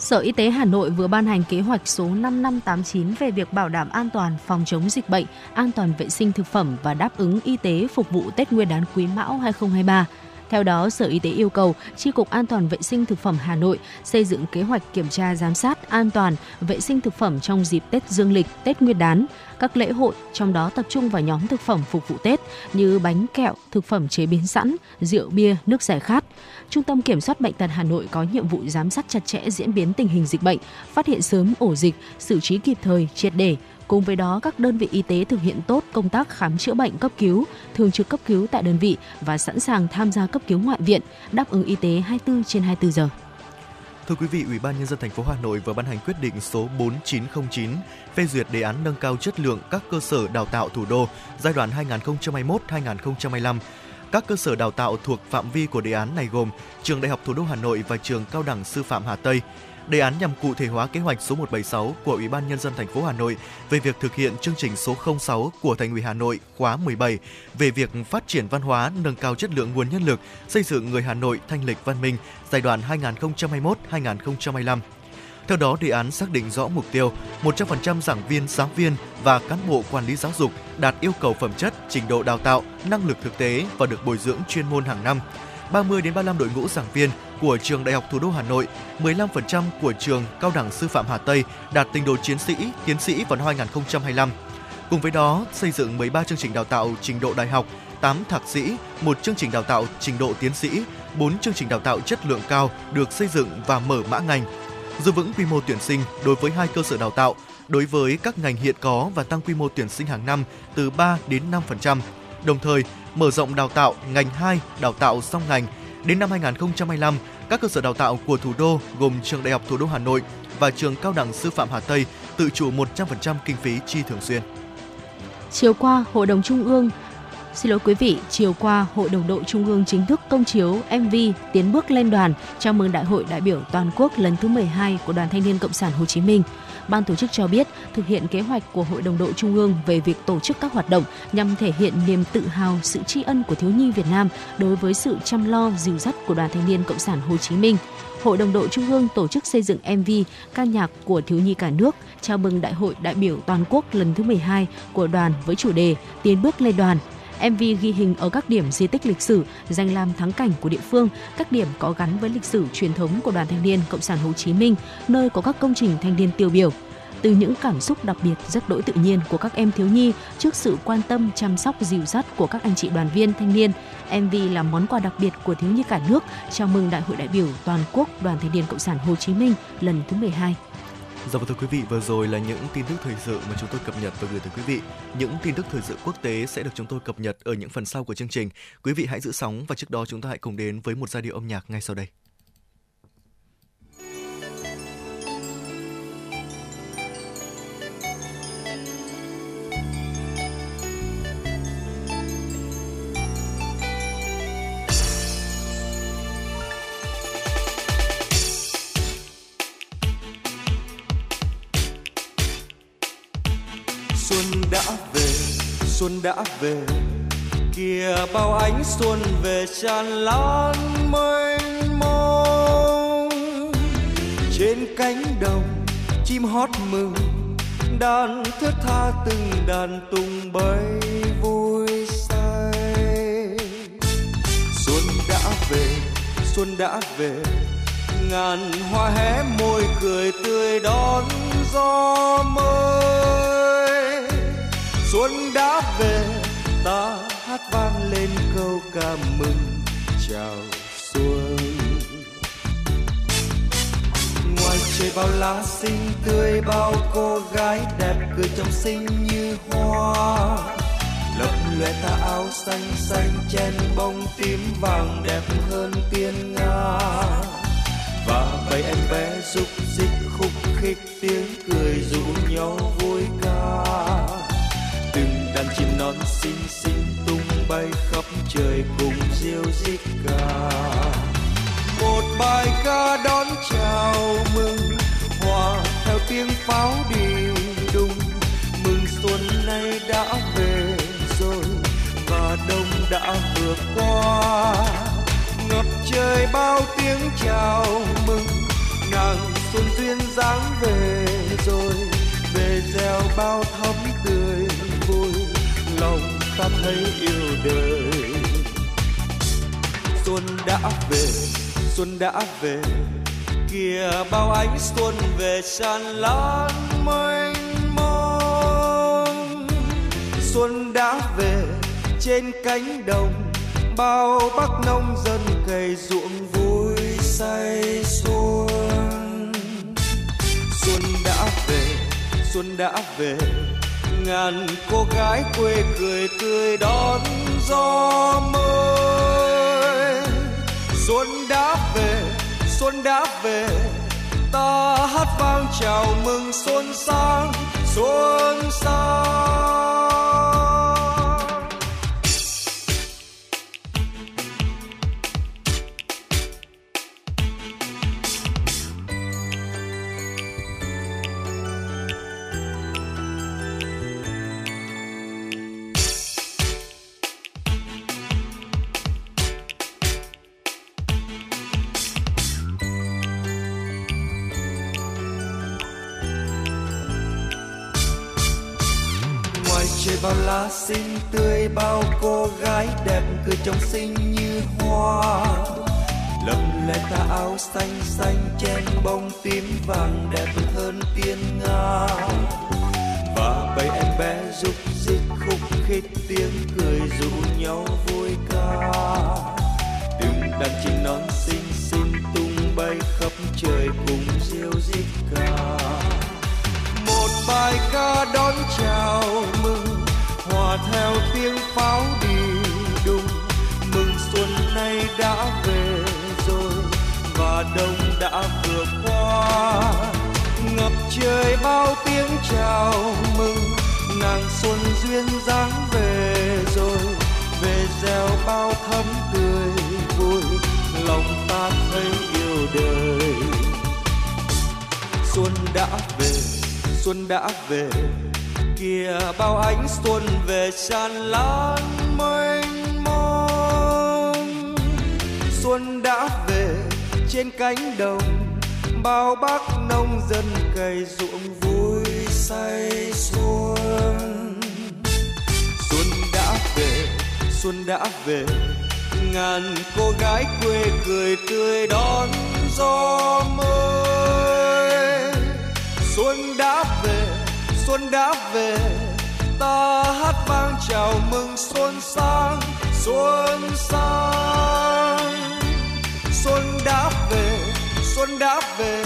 E: Sở Y tế Hà Nội vừa ban hành kế hoạch số 5589 về việc bảo đảm an toàn phòng chống dịch bệnh, an toàn vệ sinh thực phẩm và đáp ứng y tế phục vụ Tết Nguyên đán Quý Mão 2023. Theo đó, Sở Y tế yêu cầu tri cục An toàn vệ sinh thực phẩm Hà Nội xây dựng kế hoạch kiểm tra giám sát an toàn vệ sinh thực phẩm trong dịp Tết Dương lịch, Tết Nguyên đán, các lễ hội, trong đó tập trung vào nhóm thực phẩm phục vụ Tết như bánh kẹo, thực phẩm chế biến sẵn, rượu bia, nước giải khát. Trung tâm Kiểm soát Bệnh tật Hà Nội có nhiệm vụ giám sát chặt chẽ diễn biến tình hình dịch bệnh, phát hiện sớm ổ dịch, xử trí kịp thời, triệt để, Cùng với đó, các đơn vị y tế thực hiện tốt công tác khám chữa bệnh cấp cứu, thường trực cấp cứu tại đơn vị và sẵn sàng tham gia cấp cứu ngoại viện, đáp ứng y tế 24 trên 24 giờ.
D: Thưa quý vị, Ủy ban nhân dân thành phố Hà Nội vừa ban hành quyết định số 4909 phê duyệt đề án nâng cao chất lượng các cơ sở đào tạo thủ đô giai đoạn 2021-2025. Các cơ sở đào tạo thuộc phạm vi của đề án này gồm Trường Đại học Thủ đô Hà Nội và Trường Cao đẳng Sư phạm Hà Tây. Đề án nhằm cụ thể hóa kế hoạch số 176 của Ủy ban nhân dân thành phố Hà Nội về việc thực hiện chương trình số 06 của Thành ủy Hà Nội khóa 17 về việc phát triển văn hóa, nâng cao chất lượng nguồn nhân lực, xây dựng người Hà Nội thanh lịch văn minh giai đoạn 2021-2025. Theo đó, đề án xác định rõ mục tiêu 100% giảng viên, giáo viên và cán bộ quản lý giáo dục đạt yêu cầu phẩm chất, trình độ đào tạo, năng lực thực tế và được bồi dưỡng chuyên môn hàng năm. 30 đến 35 đội ngũ giảng viên của trường Đại học Thủ đô Hà Nội, 15% của trường Cao đẳng Sư phạm Hà Tây đạt trình độ chiến sĩ, tiến sĩ vào năm 2025. Cùng với đó, xây dựng 13 chương trình đào tạo trình độ đại học, 8 thạc sĩ, một chương trình đào tạo trình độ tiến sĩ, 4 chương trình đào tạo chất lượng cao được xây dựng và mở mã ngành. Giữ vững quy mô tuyển sinh đối với hai cơ sở đào tạo, đối với các ngành hiện có và tăng quy mô tuyển sinh hàng năm từ 3 đến 5%. đồng thời mở rộng đào tạo ngành 2, đào tạo song ngành. Đến năm 2025, các cơ sở đào tạo của thủ đô gồm Trường Đại học Thủ đô Hà Nội và Trường Cao đẳng Sư phạm Hà Tây tự chủ 100% kinh phí chi thường xuyên.
E: Chiều qua, Hội đồng Trung ương Xin lỗi quý vị, chiều qua, Hội đồng đội Trung ương chính thức công chiếu MV Tiến bước lên đoàn chào mừng Đại hội đại biểu toàn quốc lần thứ 12 của Đoàn Thanh niên Cộng sản Hồ Chí Minh. Ban tổ chức cho biết, thực hiện kế hoạch của Hội đồng đội Trung ương về việc tổ chức các hoạt động nhằm thể hiện niềm tự hào, sự tri ân của thiếu nhi Việt Nam đối với sự chăm lo, dìu dắt của Đoàn Thanh niên Cộng sản Hồ Chí Minh. Hội đồng đội Trung ương tổ chức xây dựng MV ca nhạc của thiếu nhi cả nước chào mừng Đại hội đại biểu toàn quốc lần thứ 12 của đoàn với chủ đề Tiến bước lên đoàn. MV ghi hình ở các điểm di tích lịch sử, danh lam thắng cảnh của địa phương, các điểm có gắn với lịch sử truyền thống của Đoàn Thanh niên Cộng sản Hồ Chí Minh, nơi có các công trình thanh niên tiêu biểu. Từ những cảm xúc đặc biệt rất đỗi tự nhiên của các em thiếu nhi trước sự quan tâm chăm sóc dìu dắt của các anh chị đoàn viên thanh niên, MV là món quà đặc biệt của thiếu nhi cả nước chào mừng Đại hội đại biểu toàn quốc Đoàn Thanh niên Cộng sản Hồ Chí Minh lần thứ 12.
D: Dạ vâng thưa quý vị, vừa rồi là những tin tức thời sự mà chúng tôi cập nhật và gửi tới quý vị. Những tin tức thời sự quốc tế sẽ được chúng tôi cập nhật ở những phần sau của chương trình. Quý vị hãy giữ sóng và trước đó chúng ta hãy cùng đến với một giai điệu âm nhạc ngay sau đây.
G: Xuân đã về, kìa bao ánh xuân về tràn lan mênh mông. Trên cánh đồng, chim hót mừng, đàn thướt tha từng đàn tung bay vui say. Xuân đã về, xuân đã về, ngàn hoa hé môi cười tươi đón gió mới xuân đã về, ta hát vang lên câu ca mừng, chào xuân. Ngoài trời bao lá xinh tươi, bao cô gái đẹp cười trong xinh như hoa. Lấp lóe ta áo xanh xanh, chen bông tím vàng đẹp hơn tiên nga. Và bầy em bé rúc rích khúc khích, tiếng cười rủ nhau vui đàn chim non xinh xinh tung bay khắp trời cùng diêu rít ca. Một bài ca đón chào mừng, hòa theo tiếng pháo đi đùng. Mừng xuân nay đã về rồi, và đông đã vượt qua. Ngập trời bao tiếng chào mừng, nàng xuân duyên dáng về rồi. Về gieo bao thắm tươi lòng ta thấy yêu đời. Xuân đã về, xuân đã về, kìa bao ánh xuân về tràn lan mênh mông. Xuân đã về, trên cánh đồng, bao bác nông dân cày ruộng vui say xuân. Xuân đã về, xuân đã về ngàn cô gái quê cười tươi đón gió mới. Xuân đã về, xuân đã về, ta hát vang chào mừng xuân sang xuân sang. Xinh tươi, bao cô gái đẹp cười trong xinh như hoa. Lấp lè tà áo xanh xanh chen bông tím vàng đẹp hơn tiên nga. Và bầy em bé rúc rích khúc khích tiếng cười rủ nhau vui ca. Tiếng đàn chính ngập trời bao tiếng chào mừng, nàng xuân duyên dáng về rồi, về gieo bao thắm tươi vui, lòng ta thấy yêu đời. Xuân đã về, xuân đã về, kìa bao ánh xuân về tràn lan mênh mông. Xuân đã về, trên cánh đồng bao bác nông dân cày ruộng vui say xuân. Xuân đã về, xuân đã về, ngàn cô gái quê cười tươi đón gió mới. Xuân đã về, xuân đã về, ta hát vang chào mừng xuân sang xuân sang. Xuân đã về xuân đã về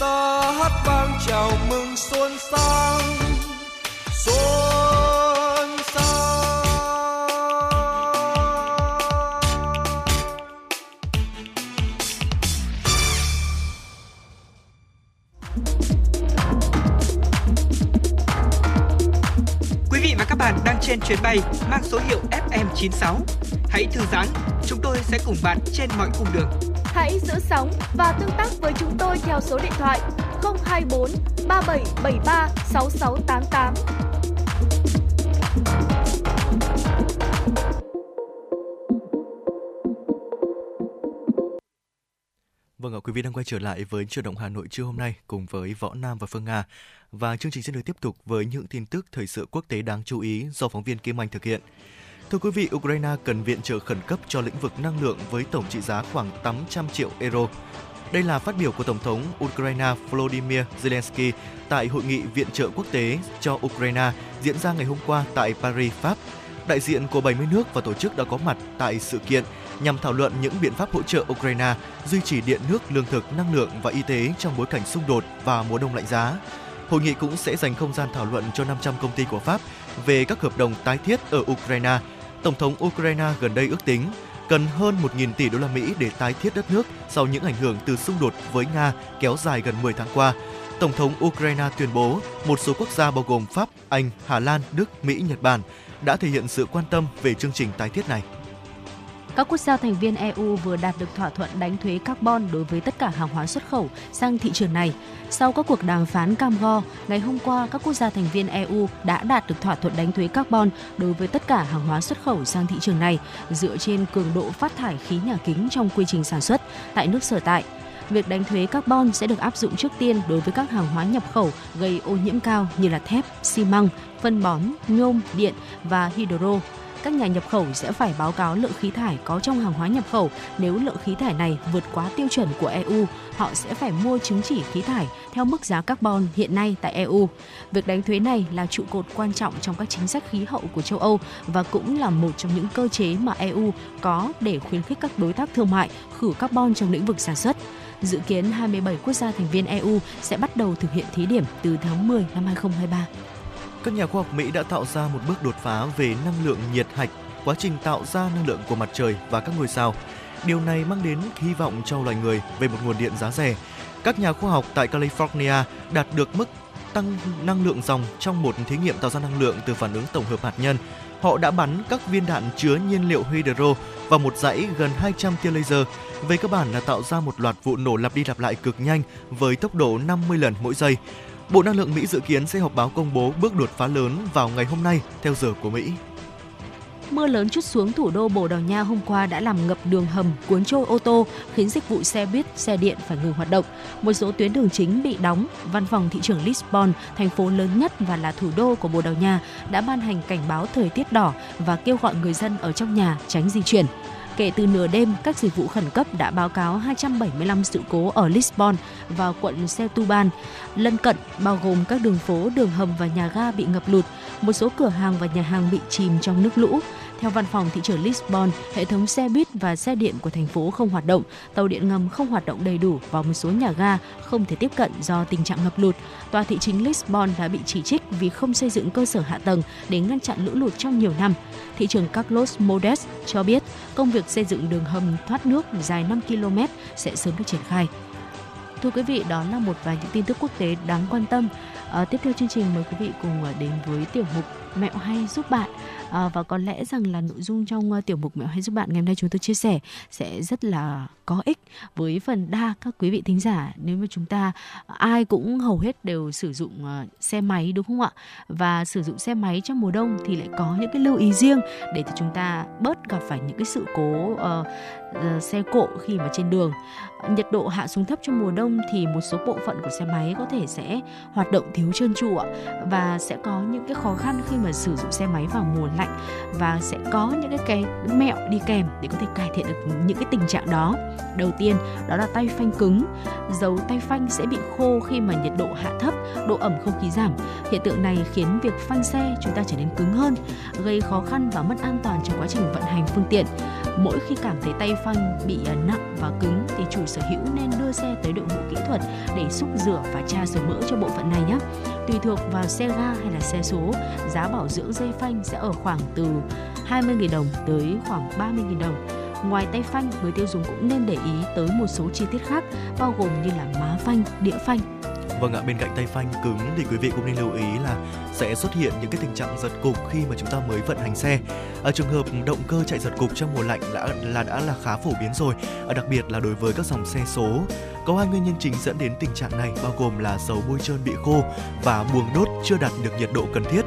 G: ta hát vang chào mừng xuân sang xuân sang
A: Quý vị và các bạn đang trên chuyến bay mang số hiệu FM96. Hãy thư giãn, chúng tôi sẽ cùng bạn trên mọi cung đường.
B: Hãy giữ sóng và tương tác với chúng tôi theo số điện thoại 024 3773 6688.
D: Vâng ạ, quý vị đang quay trở lại với chuyển động Hà Nội trưa hôm nay cùng với Võ Nam và Phương Nga. Và chương trình sẽ được tiếp tục với những tin tức thời sự quốc tế đáng chú ý do phóng viên Kim Anh thực hiện. Thưa quý vị, Ukraine cần viện trợ khẩn cấp cho lĩnh vực năng lượng với tổng trị giá khoảng 800 triệu euro. Đây là phát biểu của Tổng thống Ukraine Volodymyr Zelensky tại hội nghị viện trợ quốc tế cho Ukraine diễn ra ngày hôm qua tại Paris, Pháp. Đại diện của 70 nước và tổ chức đã có mặt tại sự kiện nhằm thảo luận những biện pháp hỗ trợ Ukraine duy trì điện nước, lương thực, năng lượng và y tế trong bối cảnh xung đột và mùa đông lạnh giá. Hội nghị cũng sẽ dành không gian thảo luận cho 500 công ty của Pháp về các hợp đồng tái thiết ở Ukraine. Tổng thống Ukraine gần đây ước tính cần hơn 1.000 tỷ đô la Mỹ để tái thiết đất nước sau những ảnh hưởng từ xung đột với Nga kéo dài gần 10 tháng qua. Tổng thống Ukraine tuyên bố một số quốc gia bao gồm Pháp, Anh, Hà Lan, Đức, Mỹ, Nhật Bản đã thể hiện sự quan tâm về chương trình tái thiết này.
E: Các quốc gia thành viên EU vừa đạt được thỏa thuận đánh thuế carbon đối với tất cả hàng hóa xuất khẩu sang thị trường này. Sau các cuộc đàm phán cam go, ngày hôm qua các quốc gia thành viên EU đã đạt được thỏa thuận đánh thuế carbon đối với tất cả hàng hóa xuất khẩu sang thị trường này dựa trên cường độ phát thải khí nhà kính trong quy trình sản xuất tại nước sở tại. Việc đánh thuế carbon sẽ được áp dụng trước tiên đối với các hàng hóa nhập khẩu gây ô nhiễm cao như là thép, xi măng, phân bón, nhôm, điện và hydro các nhà nhập khẩu sẽ phải báo cáo lượng khí thải có trong hàng hóa nhập khẩu. Nếu lượng khí thải này vượt quá tiêu chuẩn của EU, họ sẽ phải mua chứng chỉ khí thải theo mức giá carbon hiện nay tại EU. Việc đánh thuế này là trụ cột quan trọng trong các chính sách khí hậu của châu Âu và cũng là một trong những cơ chế mà EU có để khuyến khích các đối tác thương mại khử carbon trong lĩnh vực sản xuất. Dự kiến 27 quốc gia thành viên EU sẽ bắt đầu thực hiện thí điểm từ tháng 10 năm 2023.
D: Các nhà khoa học Mỹ đã tạo ra một bước đột phá về năng lượng nhiệt hạch, quá trình tạo ra năng lượng của mặt trời và các ngôi sao. Điều này mang đến hy vọng cho loài người về một nguồn điện giá rẻ. Các nhà khoa học tại California đạt được mức tăng năng lượng dòng trong một thí nghiệm tạo ra năng lượng từ phản ứng tổng hợp hạt nhân. Họ đã bắn các viên đạn chứa nhiên liệu hydro vào một dãy gần 200 tia laser. Về cơ bản là tạo ra một loạt vụ nổ lặp đi lặp lại cực nhanh với tốc độ 50 lần mỗi giây. Bộ Năng lượng Mỹ dự kiến sẽ họp báo công bố bước đột phá lớn vào ngày hôm nay theo giờ của Mỹ.
E: Mưa lớn chút xuống thủ đô Bồ Đào Nha hôm qua đã làm ngập đường hầm, cuốn trôi ô tô, khiến dịch vụ xe buýt, xe điện phải ngừng hoạt động. Một số tuyến đường chính bị đóng. Văn phòng thị trưởng Lisbon, thành phố lớn nhất và là thủ đô của Bồ Đào Nha, đã ban hành cảnh báo thời tiết đỏ và kêu gọi người dân ở trong nhà tránh di chuyển. Kể từ nửa đêm, các dịch vụ khẩn cấp đã báo cáo 275 sự cố ở Lisbon và quận Setúbal. Lân cận bao gồm các đường phố, đường hầm và nhà ga bị ngập lụt. Một số cửa hàng và nhà hàng bị chìm trong nước lũ. Theo văn phòng thị trưởng Lisbon, hệ thống xe buýt và xe điện của thành phố không hoạt động, tàu điện ngầm không hoạt động đầy đủ và một số nhà ga không thể tiếp cận do tình trạng ngập lụt. Tòa thị chính Lisbon đã bị chỉ trích vì không xây dựng cơ sở hạ tầng để ngăn chặn lũ lụt trong nhiều năm. Thị trưởng Carlos Modes cho biết công việc xây dựng đường hầm thoát nước dài 5 km sẽ sớm được triển khai. thưa quý vị, đó là một vài những tin tức quốc tế đáng quan tâm. À, tiếp theo chương trình mời quý vị cùng ờ, đến với tiểu mục mẹo hay giúp bạn à, và có lẽ rằng là nội dung trong uh, tiểu mục mẹo hay giúp bạn ngày hôm nay chúng tôi chia sẻ sẽ rất là có ích với phần đa các quý vị thính giả. Nếu mà chúng ta ờ, ai cũng hầu hết đều sử dụng uh, xe máy đúng không ạ? Và sử dụng xe máy trong mùa đông thì lại có những cái lưu ý riêng để cho chúng ta bớt gặp phải những cái sự cố uh, uh, xe cộ khi mà trên đường. Nhiệt độ hạ xuống thấp trong mùa đông thì một số bộ phận của xe máy có thể sẽ hoạt động thiếu trơn tru ạ. Và sẽ có những cái khó khăn khi mà sử dụng xe máy vào mùa lạnh và sẽ có những cái cái mẹo đi kèm để có thể cải thiện được những cái tình trạng đó. Đầu tiên, đó là tay phanh cứng. Dấu tay phanh sẽ bị khô khi mà nhiệt độ hạ thấp, độ ẩm không khí giảm. Hiện tượng này khiến việc phanh xe chúng ta trở nên cứng hơn, gây khó khăn và mất an toàn trong quá trình vận hành phương tiện. Mỗi khi cảm thấy tay phanh bị à, nặng và cứng thì chủ sở hữu nên đưa xe tới đội ngũ kỹ thuật để xúc rửa và tra dầu mỡ cho bộ phận này nhé. Tùy thuộc vào xe ga hay là xe số, giá bảo dưỡng dây phanh sẽ ở khoảng từ 20.000 đồng tới khoảng 30.000 đồng. Ngoài tay phanh, người tiêu dùng cũng nên để ý tới một số chi tiết khác bao gồm như là má phanh, đĩa phanh,
D: Vâng ạ, bên cạnh tay phanh cứng thì quý vị cũng nên lưu ý là sẽ xuất hiện những cái tình trạng giật cục khi mà chúng ta mới vận hành xe. Ở trường hợp động cơ chạy giật cục trong mùa lạnh đã là đã là khá phổ biến rồi, à, đặc biệt là đối với các dòng xe số. Có hai nguyên nhân chính dẫn đến tình trạng này bao gồm là dầu bôi trơn bị khô và buồng đốt chưa đạt được nhiệt độ cần thiết.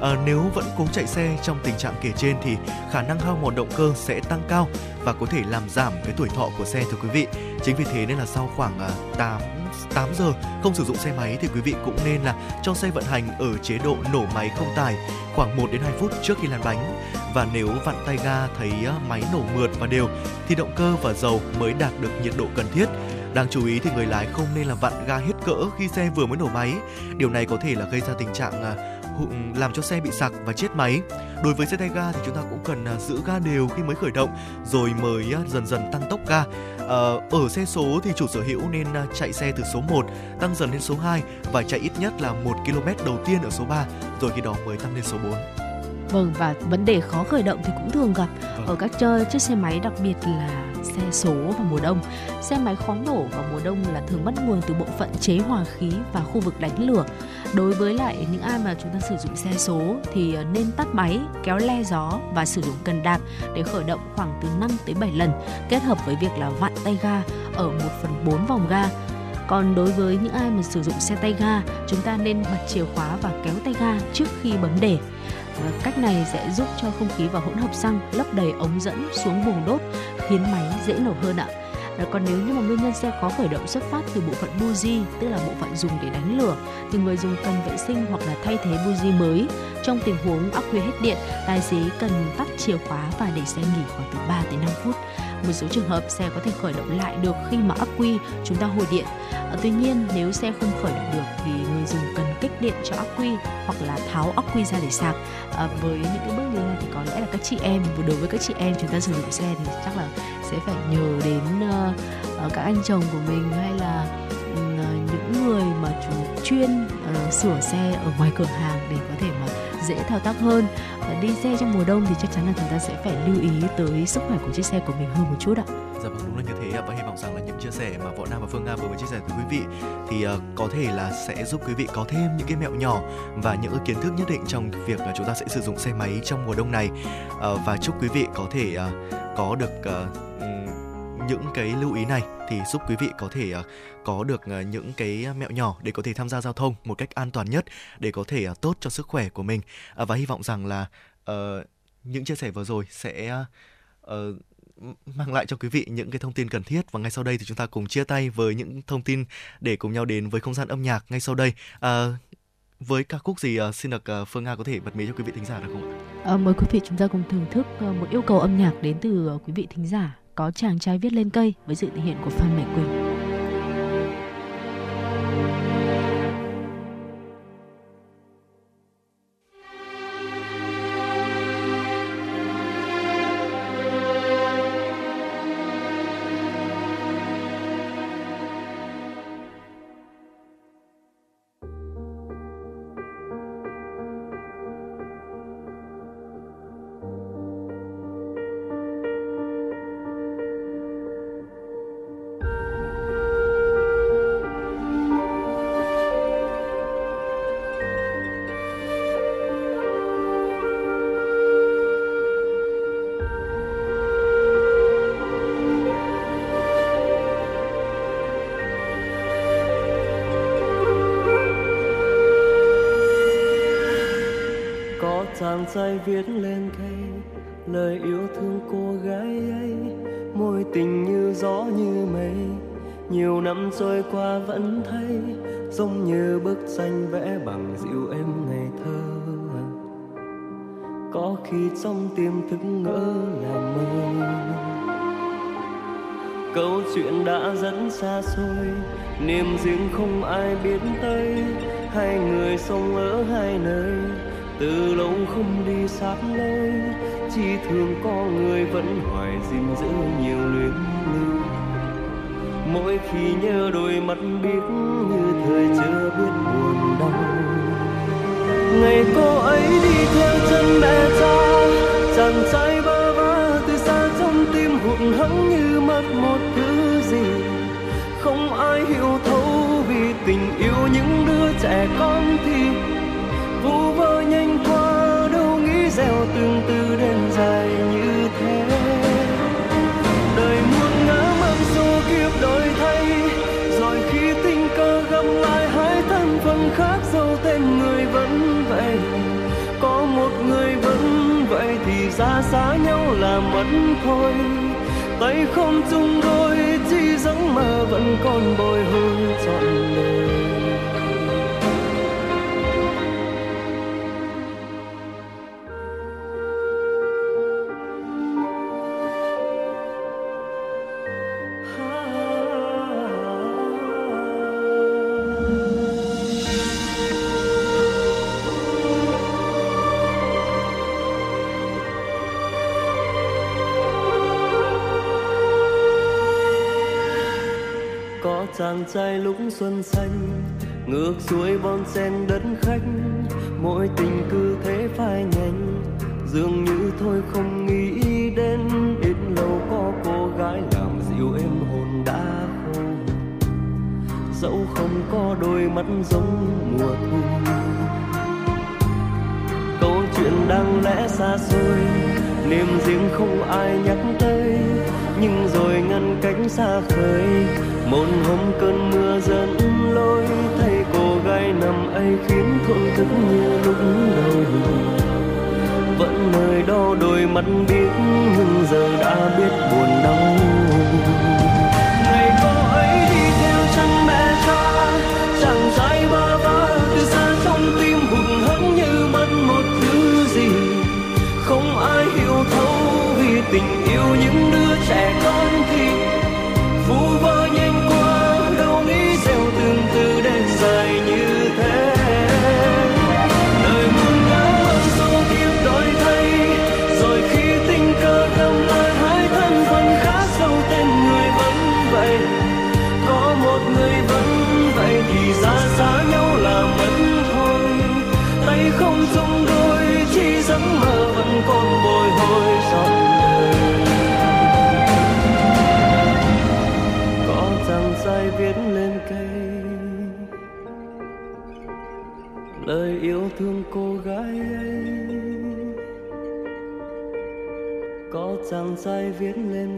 D: À, nếu vẫn cố chạy xe trong tình trạng kể trên thì khả năng hao mòn động cơ sẽ tăng cao và có thể làm giảm cái tuổi thọ của xe thưa quý vị. Chính vì thế nên là sau khoảng à, 8 8 giờ không sử dụng xe máy thì quý vị cũng nên là cho xe vận hành ở chế độ nổ máy không tải khoảng 1 đến 2 phút trước khi lăn bánh và nếu vặn tay ga thấy ờ, máy nổ mượt và đều thì động cơ và dầu mới đạt được nhiệt độ cần thiết. Đáng chú ý thì người lái không nên là vặn ga hết cỡ khi xe vừa mới nổ máy. Điều này có thể là gây ra tình trạng à, làm cho xe bị sạc và chết máy. Đối với xe tay ga thì chúng ta cũng cần à, giữ ga đều khi mới khởi động, rồi mới à, dần dần tăng tốc ga. Ờ, ở xe số thì chủ sở hữu nên à, chạy xe từ số 1 tăng dần lên số 2 và chạy ít nhất là 1 km đầu tiên ở số 3 rồi khi đó mới tăng lên số 4.
E: Vâng và vấn đề khó khởi động thì cũng thường gặp
D: Vâng.
E: ở các chơi chiếc xe máy đặc biệt là xe số vào mùa đông. Xe máy khó nổ vào mùa đông là thường bắt nguồn từ bộ phận chế hòa khí và khu vực đánh lửa. Đối với lại những ai mà chúng ta sử dụng xe số thì ờ, nên tắt máy, kéo le gió và sử dụng cần đạp để khởi động khoảng từ 5 tới 7 lần kết hợp với việc là vặn tay ga ở 1 phần 4 vòng ga. Còn đối với những ai mà sử dụng xe tay ga, chúng ta nên bật chìa khóa và kéo tay ga trước khi bấm để. Ờ, cách này sẽ giúp cho không khí và hỗn hợp xăng lấp đầy ống dẫn xuống buồng đốt khiến máy dễ nổ hơn ạ. À, còn nếu như mà nguyên nhân xe khó khởi động xuất phát từ bộ phận buji, tức là bộ phận dùng để đánh lửa, thì người dùng cần vệ sinh hoặc là thay thế buji mới. Trong tình huống ắc quy hết điện, tài xế cần tắt chìa khóa và để xe nghỉ khoảng từ 3 đến 5 phút. Một số trường hợp xe có thể khởi động lại được khi mà ắc quy chúng ta hồi điện. À, tuy nhiên nếu xe không khởi động được thì người dùng cần kích điện cho ắc quy hoặc là tháo ắc quy ra để sạc. À, với những cái bước như này thì có lẽ là các chị em và đối với các chị em chúng ta sử dụng xe thì chắc là sẽ phải nhờ đến uh, các anh chồng của mình hay là uh, những người mà chuyên uh, sửa xe ở ngoài cửa hàng dễ thao tác hơn. Và đi xe trong mùa đông thì chắc chắn là chúng ta sẽ phải lưu ý tới sức khỏe của chiếc xe của mình hơn một chút ạ.
D: Dạ vâng đúng là như thế và hy vọng rằng là những chia sẻ mà Võ Nam và Phương Nga vừa mới chia sẻ với quý vị thì ờ, có thể là sẽ giúp quý vị có thêm những cái mẹo nhỏ và những cái kiến thức nhất định trong việc là chúng ta sẽ sử dụng xe máy trong mùa đông này. Ờ, và chúc quý vị có thể ờ, có được những cái lưu ý này thì giúp quý vị có thể ờ, có được ờ, những cái mẹo nhỏ để có thể tham gia giao thông một cách an toàn nhất để có thể ờ, tốt cho sức khỏe của mình. À, và hy vọng rằng là uh, những chia sẻ vừa rồi sẽ uh, mang lại cho quý vị những cái thông tin cần thiết. Và ngay sau đây thì chúng ta cùng chia tay với những thông tin để cùng nhau đến với không gian âm nhạc ngay sau đây. À, với ca khúc gì uh, xin được uh, Phương Nga có thể bật mí cho quý vị thính giả được không ạ?
E: À, mời quý vị chúng ta cùng thưởng thức uh, một yêu cầu âm nhạc đến từ uh, quý vị thính giả có chàng trai viết lên cây với sự thể hiện của Phan Mạnh Quỳnh.
H: Có khi trong tim thức ngỡ là mơ. Câu chuyện đã dẫn xa xôi, niềm riêng không ai biết tới. Hai người sống ở hai nơi, từ lâu không đi sát lối. Chỉ thương có người vẫn hoài gìn giữ nhiều luyến lưu. Mỗi khi nhớ đôi mắt biết như thời chưa biết buồn đau ngày cô ấy đi theo chân mẹ cha chàng trai bơ vơ từ xa trong tim hụt hẫng như mất một thứ gì không ai hiểu thấu vì tình yêu những đứa trẻ con thì vu vơ nhanh qua, đâu nghĩ gieo từng từ. Mất thôi. Tay không chung đôi, chỉ giấc mơ vẫn còn bồi hồi trọn đời. Trai lúc xuân xanh, ngược xuôi bon sen đất khách. Mỗi tình cứ thế phai nhanh dường như thôi không nghĩ đến ít lâu có cô gái làm dịu em hồn đã khô dẫu không có đôi mắt giống mùa thu. Câu chuyện đang lẽ xa xôi, niềm riêng không ai nhắc tới. Nhưng rồi ngăn cánh xa khơi một hôm cơn mưa dẫn lối thay cô gái nằm ấy khiến thổn thức như lúc đầu vẫn nơi đó đôi mắt biết, nhưng giờ đã biết buồn đau. Ngày cô ấy đi theo chân mẹ cha, chàng trai ba vơ từ xa trong tim hụt hẫng như mất một thứ gì. Không ai hiểu thấu vì tình yêu những đứa trẻ con thương cô gái ấy. Có chàng trai viết lên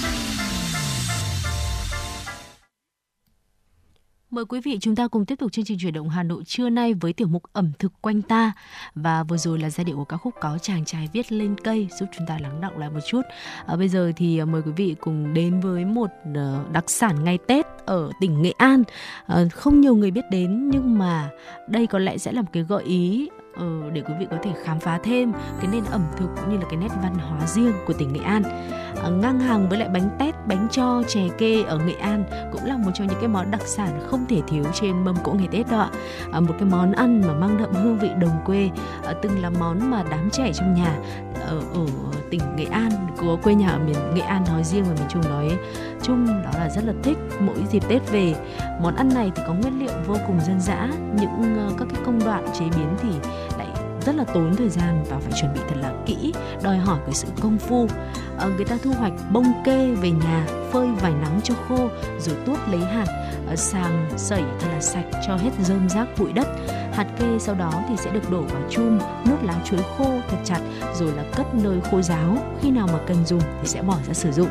E: Mời quý vị chúng ta cùng tiếp tục chương trình chuyển động Hà Nội trưa nay với tiểu mục ẩm thực quanh ta và vừa rồi là giai điệu của ca khúc có chàng trai viết lên cây giúp chúng ta lắng đọng lại một chút. À, bây giờ thì ờ, mời quý vị cùng đến với một ờ, đặc sản ngày Tết ở tỉnh Nghệ An. À, không nhiều người biết đến nhưng mà đây có lẽ sẽ là một cái gợi ý để quý vị có thể khám phá thêm cái nền ẩm thực cũng như là cái nét văn hóa riêng của tỉnh Nghệ An. Ờ, ngang hàng với lại bánh tét, bánh cho, chè kê ở Nghệ An cũng là một trong những cái món đặc sản không thể thiếu trên mâm cỗ ngày Tết đó ạ. Ờ, một cái món ăn mà mang đậm hương vị đồng quê, ờ, từng là món mà đám trẻ trong nhà ở ở tỉnh Nghệ An của quê nhà ở miền Nghệ An nói riêng và miền Trung nói chung đó là rất là thích mỗi dịp Tết về món ăn này thì có nguyên liệu vô cùng dân dã những các cái công đoạn chế biến thì rất là tốn thời gian và phải chuẩn bị thật là kỹ đòi hỏi cái sự công phu. À, người ta thu hoạch bông kê về nhà phơi vài nắng cho khô rồi tuốt lấy hạt à, sàng sẩy thật là sạch cho hết rơm rác bụi đất. Hạt kê sau đó thì sẽ được đổ vào chum nước lá chuối khô thật chặt rồi là cất nơi khô ráo. Khi nào mà cần dùng thì sẽ bỏ ra sử dụng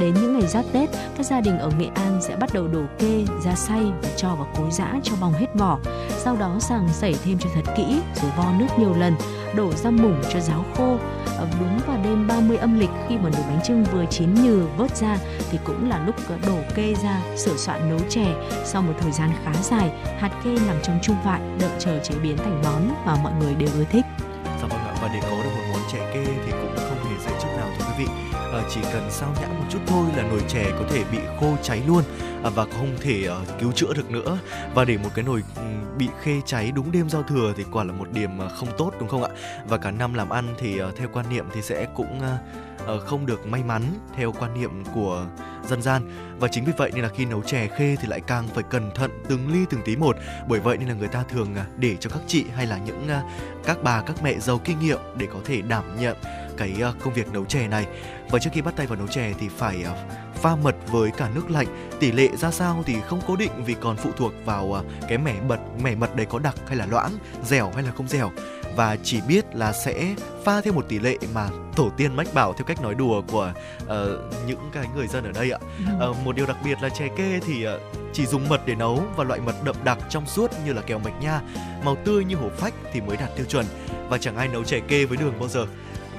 E: đến những ngày giáp tết, các gia đình ở nghệ an sẽ bắt đầu đổ kê, ra xay và cho vào cối giã cho bong hết vỏ. Sau đó sàng sẩy thêm cho thật kỹ rồi vo nước nhiều lần, đổ ra mủng cho ráo khô. Ờ, đúng vào đêm 30 âm lịch, khi mà nồi bánh trưng vừa chín nhừ, vớt ra thì cũng là lúc đổ kê ra, sửa soạn nấu chè. Sau một thời gian khá dài, hạt kê nằm trong chung vại, đợi chờ chế biến thành món mà mọi người đều ưa thích.
D: Dạ vâng ạ, và để có được một món chè kê chỉ cần sao nhãng một chút thôi là nồi chè có thể bị khô cháy luôn à, và không thể ờ, cứu chữa được nữa. Và để một cái nồi bị khê cháy đúng đêm giao thừa thì quả là một điểm ờ, không tốt, đúng không ạ? Và cả năm làm ăn thì ờ, theo quan niệm thì sẽ cũng không được may mắn theo quan niệm của dân gian và chính vì vậy nên là khi nấu chè khê thì lại càng phải cẩn thận từng ly từng tí một bởi vậy nên là người ta thường à, để cho các chị hay là những à, các bà, các mẹ giàu kinh nghiệm để có thể đảm nhận cái à, công việc nấu chè này. Và trước khi bắt tay vào nấu chè thì phải à, pha mật với cả nước lạnh. Tỷ lệ ra sao thì không cố định vì còn phụ thuộc vào à, cái mẻ mật mẻ mật đấy có đặc hay là loãng dẻo hay là không dẻo. Và chỉ biết là sẽ pha theo một tỷ lệ mà tổ tiên mách bảo theo cách nói đùa của ờ, những cái người dân ở đây ạ. Ờ, một điều đặc biệt là chè kê thì ờ, chỉ dùng mật để nấu và loại mật đậm đặc trong suốt như là kèo mạch nha màu tươi như hổ phách thì mới đạt tiêu chuẩn. Và chẳng ai nấu chè kê với đường bao giờ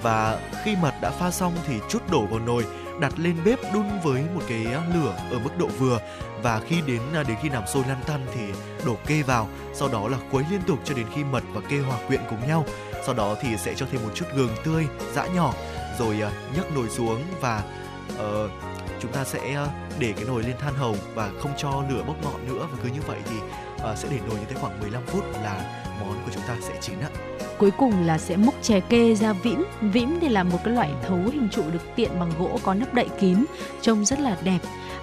D: và khi mật đã pha xong thì chút đổ vào nồi đặt lên bếp đun với một cái à, lửa ở mức độ vừa. Và khi đến à, đến khi làm sôi lăn tăn thì đổ kê vào sau đó là khuấy liên tục cho đến khi mật và kê hòa quyện cùng nhau. Sau đó thì sẽ cho thêm một chút gừng tươi giã nhỏ rồi à, nhấc nồi xuống và uh, chúng ta sẽ để cái nồi lên than hồng và không cho lửa bốc ngọn nữa. Và cứ như vậy thì uh, sẽ để nồi như thế khoảng 15 phút là món của chúng ta sẽ chín ạ.
E: cuối cùng là sẽ múc chè kê ra vĩm vĩm thì là một cái loại thấu hình trụ được tiện bằng gỗ có nắp đậy kín, trông rất là đẹp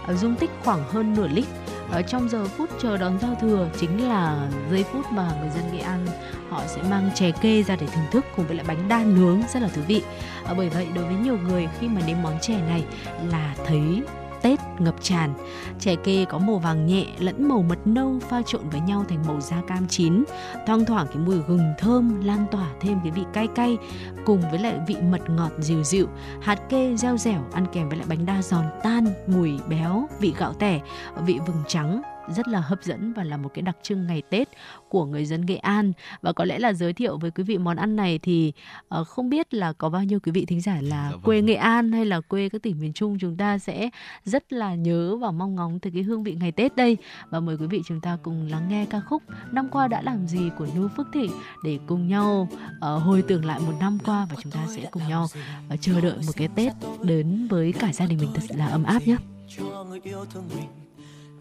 E: à, dung tích khoảng hơn nửa lít. Ở trong giờ phút chờ đón giao thừa chính là giây phút mà người dân Nghệ An họ sẽ mang chè kê ra để thưởng thức cùng với lại bánh đa nướng rất là thú vị. À, bởi vậy đối với nhiều người khi mà nếm món chè này là thấy Tết ngập tràn. Chè kê có màu vàng nhẹ lẫn màu mật nâu pha trộn với nhau thành màu da cam chín. Thoang thoảng cái mùi gừng thơm lan tỏa thêm cái vị cay cay cùng với lại vị mật ngọt dịu dịu. Hạt kê reo dẻo ăn kèm với lại bánh đa giòn tan, mùi béo, vị gạo tẻ, vị vừng trắng rất là hấp dẫn và là một cái đặc trưng ngày Tết của người dân Nghệ An và có lẽ là giới thiệu với quý vị món ăn này thì ờ, không biết là có bao nhiêu quý vị thính giả là
D: Dạ vâng.
E: quê Nghệ An hay là quê các tỉnh miền Trung chúng ta sẽ rất là nhớ và mong ngóng từ cái hương vị ngày Tết đây và mời quý vị chúng ta cùng lắng nghe ca khúc năm qua đã làm gì của Nu Phước Thị để cùng nhau ờ, hồi tưởng lại một năm qua và chúng ta sẽ cùng nhau ờ, chờ đợi một cái Tết đến với cả gia đình mình thật là ấm áp nhé.
G: cho người yêu thương mình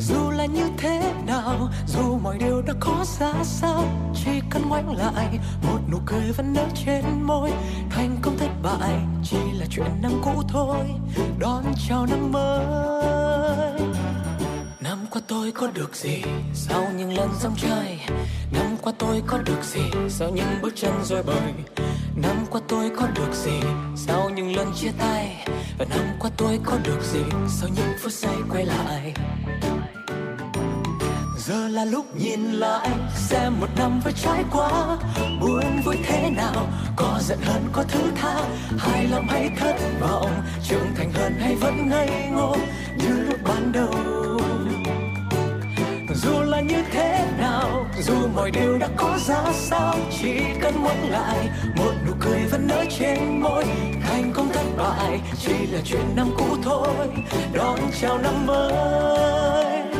G: dù là như thế nào, dù mọi điều đã có ra sao, chỉ cần ngoảnh lại, một nụ cười vẫn nở trên môi. Thành công thất bại chỉ là chuyện năm cũ thôi, đón chào năm mới. Năm qua tôi có được gì sau những lần dòng chơi năm qua tôi có được gì sau những bước chân rồi bời? Năm qua tôi có được gì sau những lần chia tay? Và năm qua tôi có được gì sau những phút giây quay lại? Giờ là lúc nhìn lại, xem một năm vừa trải qua, buồn vui thế nào, có giận hờn, có thứ tha. Hài lòng hay thất vọng, trưởng thành hơn hay vẫn ngây ngô, như lúc ban đầu. Dù là như thế nào, dù mọi điều đã có ra sao, chỉ cần muốn lại, một nụ cười vẫn nở trên môi. Thành công thất bại chỉ là chuyện năm cũ thôi, đón chào năm mới.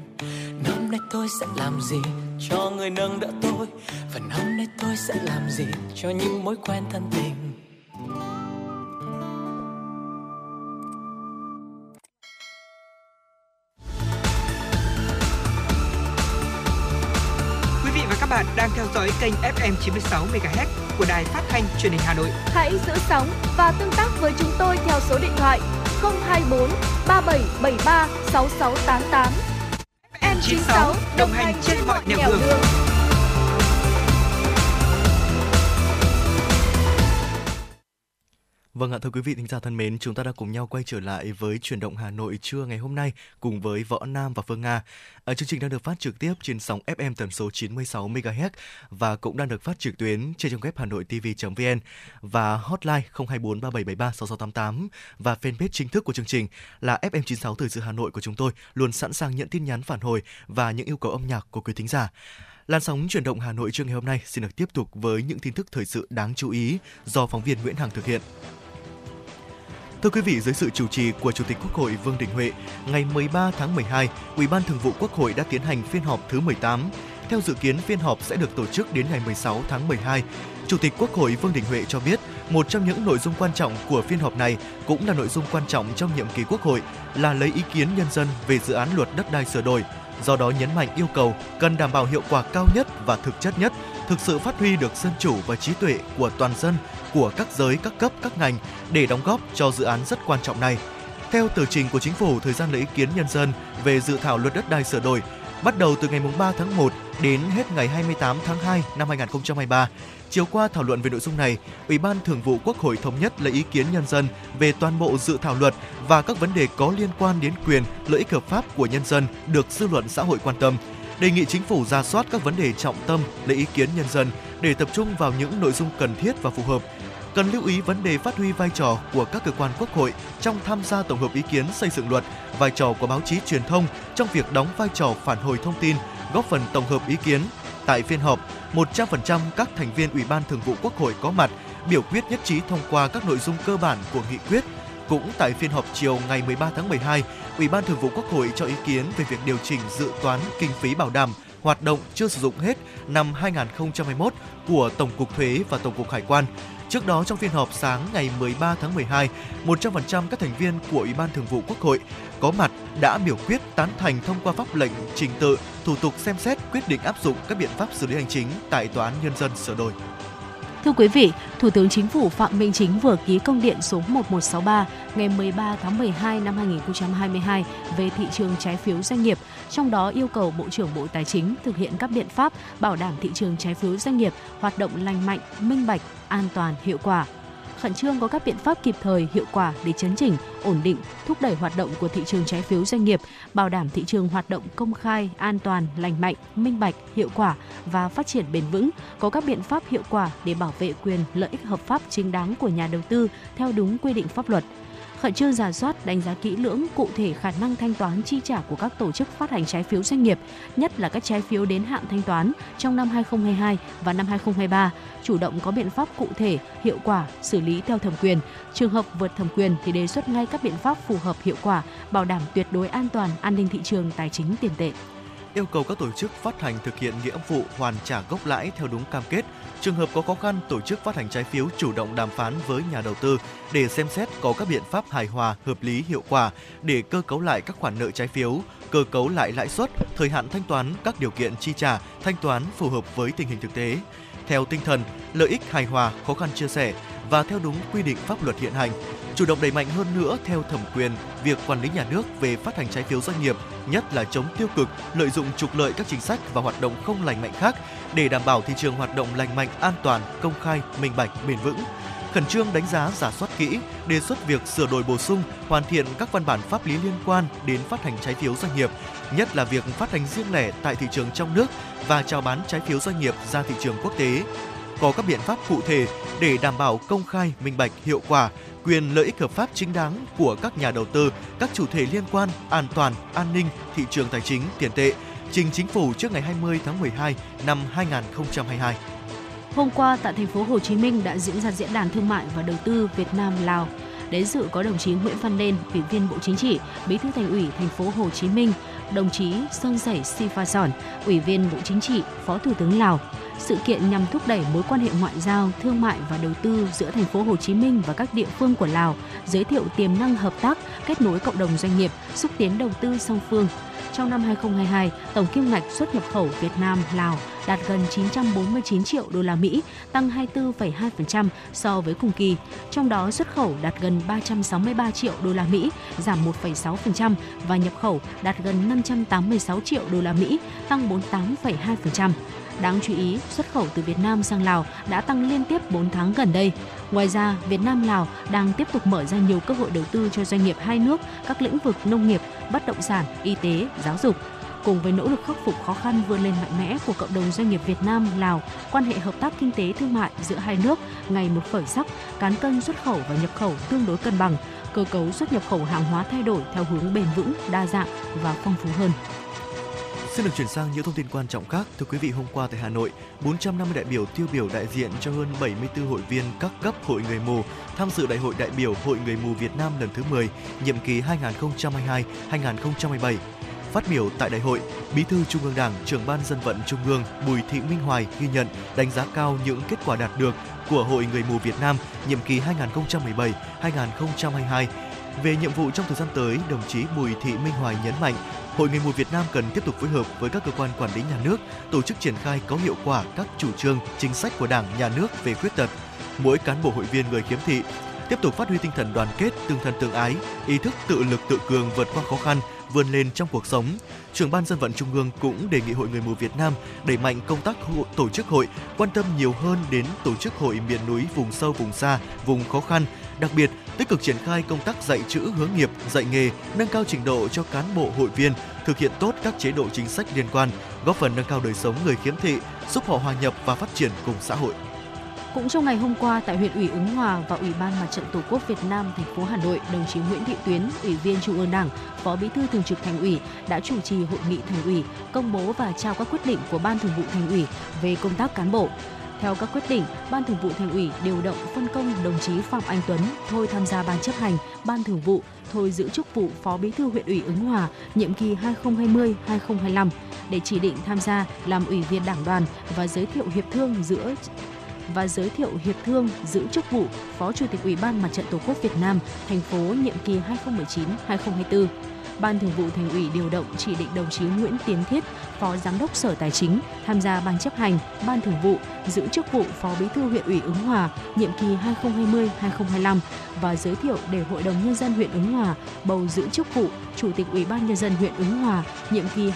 G: Năm nay tôi sẽ làm gì cho người nâng đỡ tôi và năm nay tôi sẽ làm gì cho những mối quen thân tình
A: Quý vị và các bạn đang theo dõi kênh FM 96 MHz của đài phát thanh truyền hình Hà Nội.
B: Hãy giữ sóng và tương tác với chúng tôi theo số điện thoại 024 3773 6688.
A: 96 đồng hành trên mọi nẻo đường. đường.
D: Vâng ạ, thưa quý vị thính giả thân mến, chúng ta đã cùng nhau quay trở lại với chuyển động Hà Nội trưa ngày hôm nay cùng với Võ Nam và Phương Nga. À, chương trình đang được phát trực tiếp trên sóng FM tần số 96 MHz và cũng đang được phát trực tuyến trên trang web hanoitv.vn và hotline 024 3773 6688 và fanpage chính thức của chương trình là FM96 Thời sự Hà Nội của chúng tôi luôn sẵn sàng nhận tin nhắn phản hồi và những yêu cầu âm nhạc của quý thính giả. Làn sóng chuyển động Hà Nội trưa ngày hôm nay xin được tiếp tục với những tin tức thời sự đáng chú ý do phóng viên Nguyễn Hằng thực hiện. Thưa quý vị, dưới sự chủ trì của Chủ tịch Quốc hội Vương Đình Huệ, ngày 13 tháng 12, Ủy ban Thường vụ Quốc hội đã tiến hành phiên họp thứ 18. Theo dự kiến, phiên họp sẽ được tổ chức đến ngày 16 tháng 12. Chủ tịch Quốc hội Vương Đình Huệ cho biết, một trong những nội dung quan trọng của phiên họp này cũng là nội dung quan trọng trong nhiệm kỳ Quốc hội là lấy ý kiến nhân dân về dự án luật đất đai sửa đổi. Do đó nhấn mạnh yêu cầu cần đảm bảo hiệu quả cao nhất và thực chất nhất, thực sự phát huy được dân chủ và trí tuệ của toàn dân, của các giới, các cấp, các ngành để đóng góp cho dự án rất quan trọng này. Theo tờ trình của chính phủ, thời gian lấy ý kiến nhân dân về dự thảo luật đất đai sửa đổi bắt đầu từ ngày 3 tháng 1 đến hết ngày 28 tháng 2 năm 2023. Chiều qua thảo luận về nội dung này, Ủy ban Thường vụ Quốc hội thống nhất lấy ý kiến nhân dân về toàn bộ dự thảo luật và các vấn đề có liên quan đến quyền, lợi ích hợp pháp của nhân dân được dư luận xã hội quan tâm. Đề nghị chính phủ ra soát các vấn đề trọng tâm lấy ý kiến nhân dân để tập trung vào những nội dung cần thiết và phù hợp. Cần lưu ý vấn đề phát huy vai trò của các cơ quan quốc hội trong tham gia tổng hợp ý kiến xây dựng luật, vai trò của báo chí truyền thông trong việc đóng vai trò phản hồi thông tin, góp phần tổng hợp ý kiến. Tại phiên họp, 100% các thành viên Ủy ban Thường vụ Quốc hội có mặt biểu quyết nhất trí thông qua các nội dung cơ bản của nghị quyết. Cũng tại phiên họp chiều ngày 13 tháng 12, Ủy ban Thường vụ Quốc hội cho ý kiến về việc điều chỉnh dự toán kinh phí bảo đảm hoạt động chưa sử dụng hết năm 2021 của Tổng cục Thuế và Tổng cục Hải quan. Trước đó trong phiên họp sáng ngày 13 tháng 12, 100% các thành viên của Ủy ban Thường vụ Quốc hội có mặt đã biểu quyết tán thành thông qua pháp lệnh trình tự, thủ tục xem xét quyết định áp dụng các biện pháp xử lý hành chính tại Tòa án Nhân dân sửa đổi.
E: Thưa quý vị, Thủ tướng Chính phủ Phạm Minh Chính vừa ký công điện số 1163 ngày 13 tháng 12 năm 2022 về thị trường trái phiếu doanh nghiệp, trong đó yêu cầu Bộ trưởng Bộ Tài chính thực hiện các biện pháp bảo đảm thị trường trái phiếu doanh nghiệp hoạt động lành mạnh, minh bạch, an toàn, hiệu quả khẩn trương có các biện pháp kịp thời, hiệu quả để chấn chỉnh, ổn định, thúc đẩy hoạt động của thị trường trái phiếu doanh nghiệp, bảo đảm thị trường hoạt động công khai, an toàn, lành mạnh, minh bạch, hiệu quả và phát triển bền vững, có các biện pháp hiệu quả để bảo vệ quyền lợi ích hợp pháp chính đáng của nhà đầu tư theo đúng quy định pháp luật khẩn trương giả soát, đánh giá kỹ lưỡng cụ thể khả năng thanh toán chi trả của các tổ chức phát hành trái phiếu doanh nghiệp, nhất là các trái phiếu đến hạn thanh toán trong năm 2022 và năm 2023, chủ động có biện pháp cụ thể, hiệu quả, xử lý theo thẩm quyền. Trường hợp vượt thẩm quyền thì đề xuất ngay các biện pháp phù hợp hiệu quả, bảo đảm tuyệt đối an toàn an ninh thị trường tài chính tiền tệ.
D: yêu cầu các tổ chức phát hành thực hiện nghĩa vụ hoàn trả gốc lãi theo đúng cam kết. Trường hợp có khó khăn, tổ chức phát hành trái phiếu chủ động đàm phán với nhà đầu tư để xem xét có các biện pháp hài hòa, hợp lý, hiệu quả để cơ cấu lại các khoản nợ trái phiếu, cơ cấu lại lãi suất, thời hạn thanh toán, các điều kiện chi trả, thanh toán phù hợp với tình hình thực tế. Theo tinh thần lợi ích hài hòa, khó khăn chia sẻ và theo đúng quy định pháp luật hiện hành, chủ động đẩy mạnh hơn nữa theo thẩm quyền việc quản lý nhà nước về phát hành trái phiếu doanh nghiệp, nhất là chống tiêu cực, lợi dụng trục lợi các chính sách và hoạt động không lành mạnh khác để đảm bảo thị trường hoạt động lành mạnh, an toàn, công khai, minh bạch, bền vững. Khẩn trương đánh giá, giả soát kỹ, đề xuất việc sửa đổi bổ sung, hoàn thiện các văn bản pháp lý liên quan đến phát hành trái phiếu doanh nghiệp, nhất là việc phát hành riêng lẻ tại thị trường trong nước và chào bán trái phiếu doanh nghiệp ra thị trường quốc tế. Có các biện pháp cụ thể để đảm bảo công khai, minh bạch, hiệu quả, quyền lợi ích hợp pháp chính đáng của các nhà đầu tư, các chủ thể liên quan, an toàn, an ninh, thị trường tài chính, tiền tệ, trình chính phủ trước ngày 20 tháng 12 năm 2022.
E: Hôm qua tại thành phố Hồ Chí Minh đã diễn ra diễn đàn thương mại và đầu tư Việt Nam Lào. Đến dự có đồng chí Nguyễn Văn Nên, Ủy viên Bộ Chính trị, Bí thư Thành ủy thành phố Hồ Chí Minh, đồng chí Sơn Sảy Sòn, Ủy viên Bộ Chính trị, Phó Thủ tướng Lào. Sự kiện nhằm thúc đẩy mối quan hệ ngoại giao, thương mại và đầu tư giữa thành phố Hồ Chí Minh và các địa phương của Lào, giới thiệu tiềm năng hợp tác, kết nối cộng đồng doanh nghiệp, xúc tiến đầu tư song phương. Trong năm 2022, tổng kim ngạch xuất nhập khẩu Việt Nam Lào đạt gần 949 triệu đô la Mỹ, tăng 24,2% so với cùng kỳ. Trong đó xuất khẩu đạt gần 363 triệu đô la Mỹ, giảm 1,6% và nhập khẩu đạt gần 586 triệu đô la Mỹ, tăng 48,2%. Đáng chú ý, xuất khẩu từ Việt Nam sang Lào đã tăng liên tiếp 4 tháng gần đây. Ngoài ra, Việt Nam Lào đang tiếp tục mở ra nhiều cơ hội đầu tư cho doanh nghiệp hai nước các lĩnh vực nông nghiệp, bất động sản, y tế, giáo dục. Cùng với nỗ lực khắc phục khó khăn vươn lên mạnh mẽ của cộng đồng doanh nghiệp Việt Nam Lào, quan hệ hợp tác kinh tế thương mại giữa hai nước ngày một khởi sắc, cán cân xuất khẩu và nhập khẩu tương đối cân bằng, cơ cấu xuất nhập khẩu hàng hóa thay đổi theo hướng bền vững, đa dạng và phong phú hơn.
D: Xin được chuyển sang những thông tin quan trọng khác. Thưa quý vị, hôm qua tại Hà Nội, 450 đại biểu tiêu biểu đại diện cho hơn 74 hội viên các cấp hội người mù tham dự Đại hội đại biểu Hội người mù Việt Nam lần thứ 10, nhiệm kỳ 2022-2027. Phát biểu tại đại hội, Bí thư Trung ương Đảng, trưởng ban dân vận Trung ương Bùi Thị Minh Hoài ghi nhận, đánh giá cao những kết quả đạt được của Hội người mù Việt Nam nhiệm kỳ 2017-2022. Về nhiệm vụ trong thời gian tới, đồng chí Bùi Thị Minh Hoài nhấn mạnh, Hội người mù Việt Nam cần tiếp tục phối hợp với các cơ quan quản lý nhà nước, tổ chức triển khai có hiệu quả các chủ trương, chính sách của Đảng, Nhà nước về khuyết tật. Mỗi cán bộ hội viên người khiếm thị tiếp tục phát huy tinh thần đoàn kết, tương thân tương ái, ý thức tự lực tự cường vượt qua khó khăn, vươn lên trong cuộc sống. Trưởng ban dân vận Trung ương cũng đề nghị Hội người mù Việt Nam đẩy mạnh công tác hộ, tổ chức hội, quan tâm nhiều hơn đến tổ chức hội miền núi, vùng sâu, vùng xa, vùng khó khăn, đặc biệt tích cực triển khai công tác dạy chữ hướng nghiệp, dạy nghề, nâng cao trình độ cho cán bộ hội viên, thực hiện tốt các chế độ chính sách liên quan, góp phần nâng cao đời sống người khiếm thị, giúp họ hòa nhập và phát triển cùng xã hội.
E: Cũng trong ngày hôm qua tại huyện ủy Ứng Hòa và Ủy ban Mặt trận Tổ quốc Việt Nam thành phố Hà Nội, đồng chí Nguyễn Thị Tuyến, Ủy viên Trung ương Đảng, Phó Bí thư Thường trực Thành ủy đã chủ trì hội nghị Thành ủy, công bố và trao các quyết định của Ban Thường vụ Thành ủy về công tác cán bộ. Theo các quyết định, Ban Thường vụ Thành ủy điều động phân công đồng chí Phạm Anh Tuấn thôi tham gia Ban chấp hành, Ban Thường vụ, thôi giữ chức vụ Phó Bí thư huyện ủy Ứng Hòa nhiệm kỳ 2020-2025 để chỉ định tham gia làm ủy viên Đảng đoàn và giới thiệu hiệp thương giữa và giới thiệu hiệp thương giữ chức vụ Phó Chủ tịch Ủy ban Mặt trận Tổ quốc Việt Nam thành phố nhiệm kỳ 2019-2024. Ban Thường vụ Thành ủy điều động chỉ định đồng chí Nguyễn Tiến Thiết, Phó Giám đốc Sở Tài chính, tham gia Ban chấp hành, Ban Thường vụ, giữ chức vụ Phó Bí thư huyện ủy Ứng Hòa, nhiệm kỳ 2020-2025 và giới thiệu để Hội đồng Nhân dân huyện Ứng Hòa bầu giữ chức vụ Chủ tịch Ủy ban Nhân dân huyện Ứng Hòa, nhiệm kỳ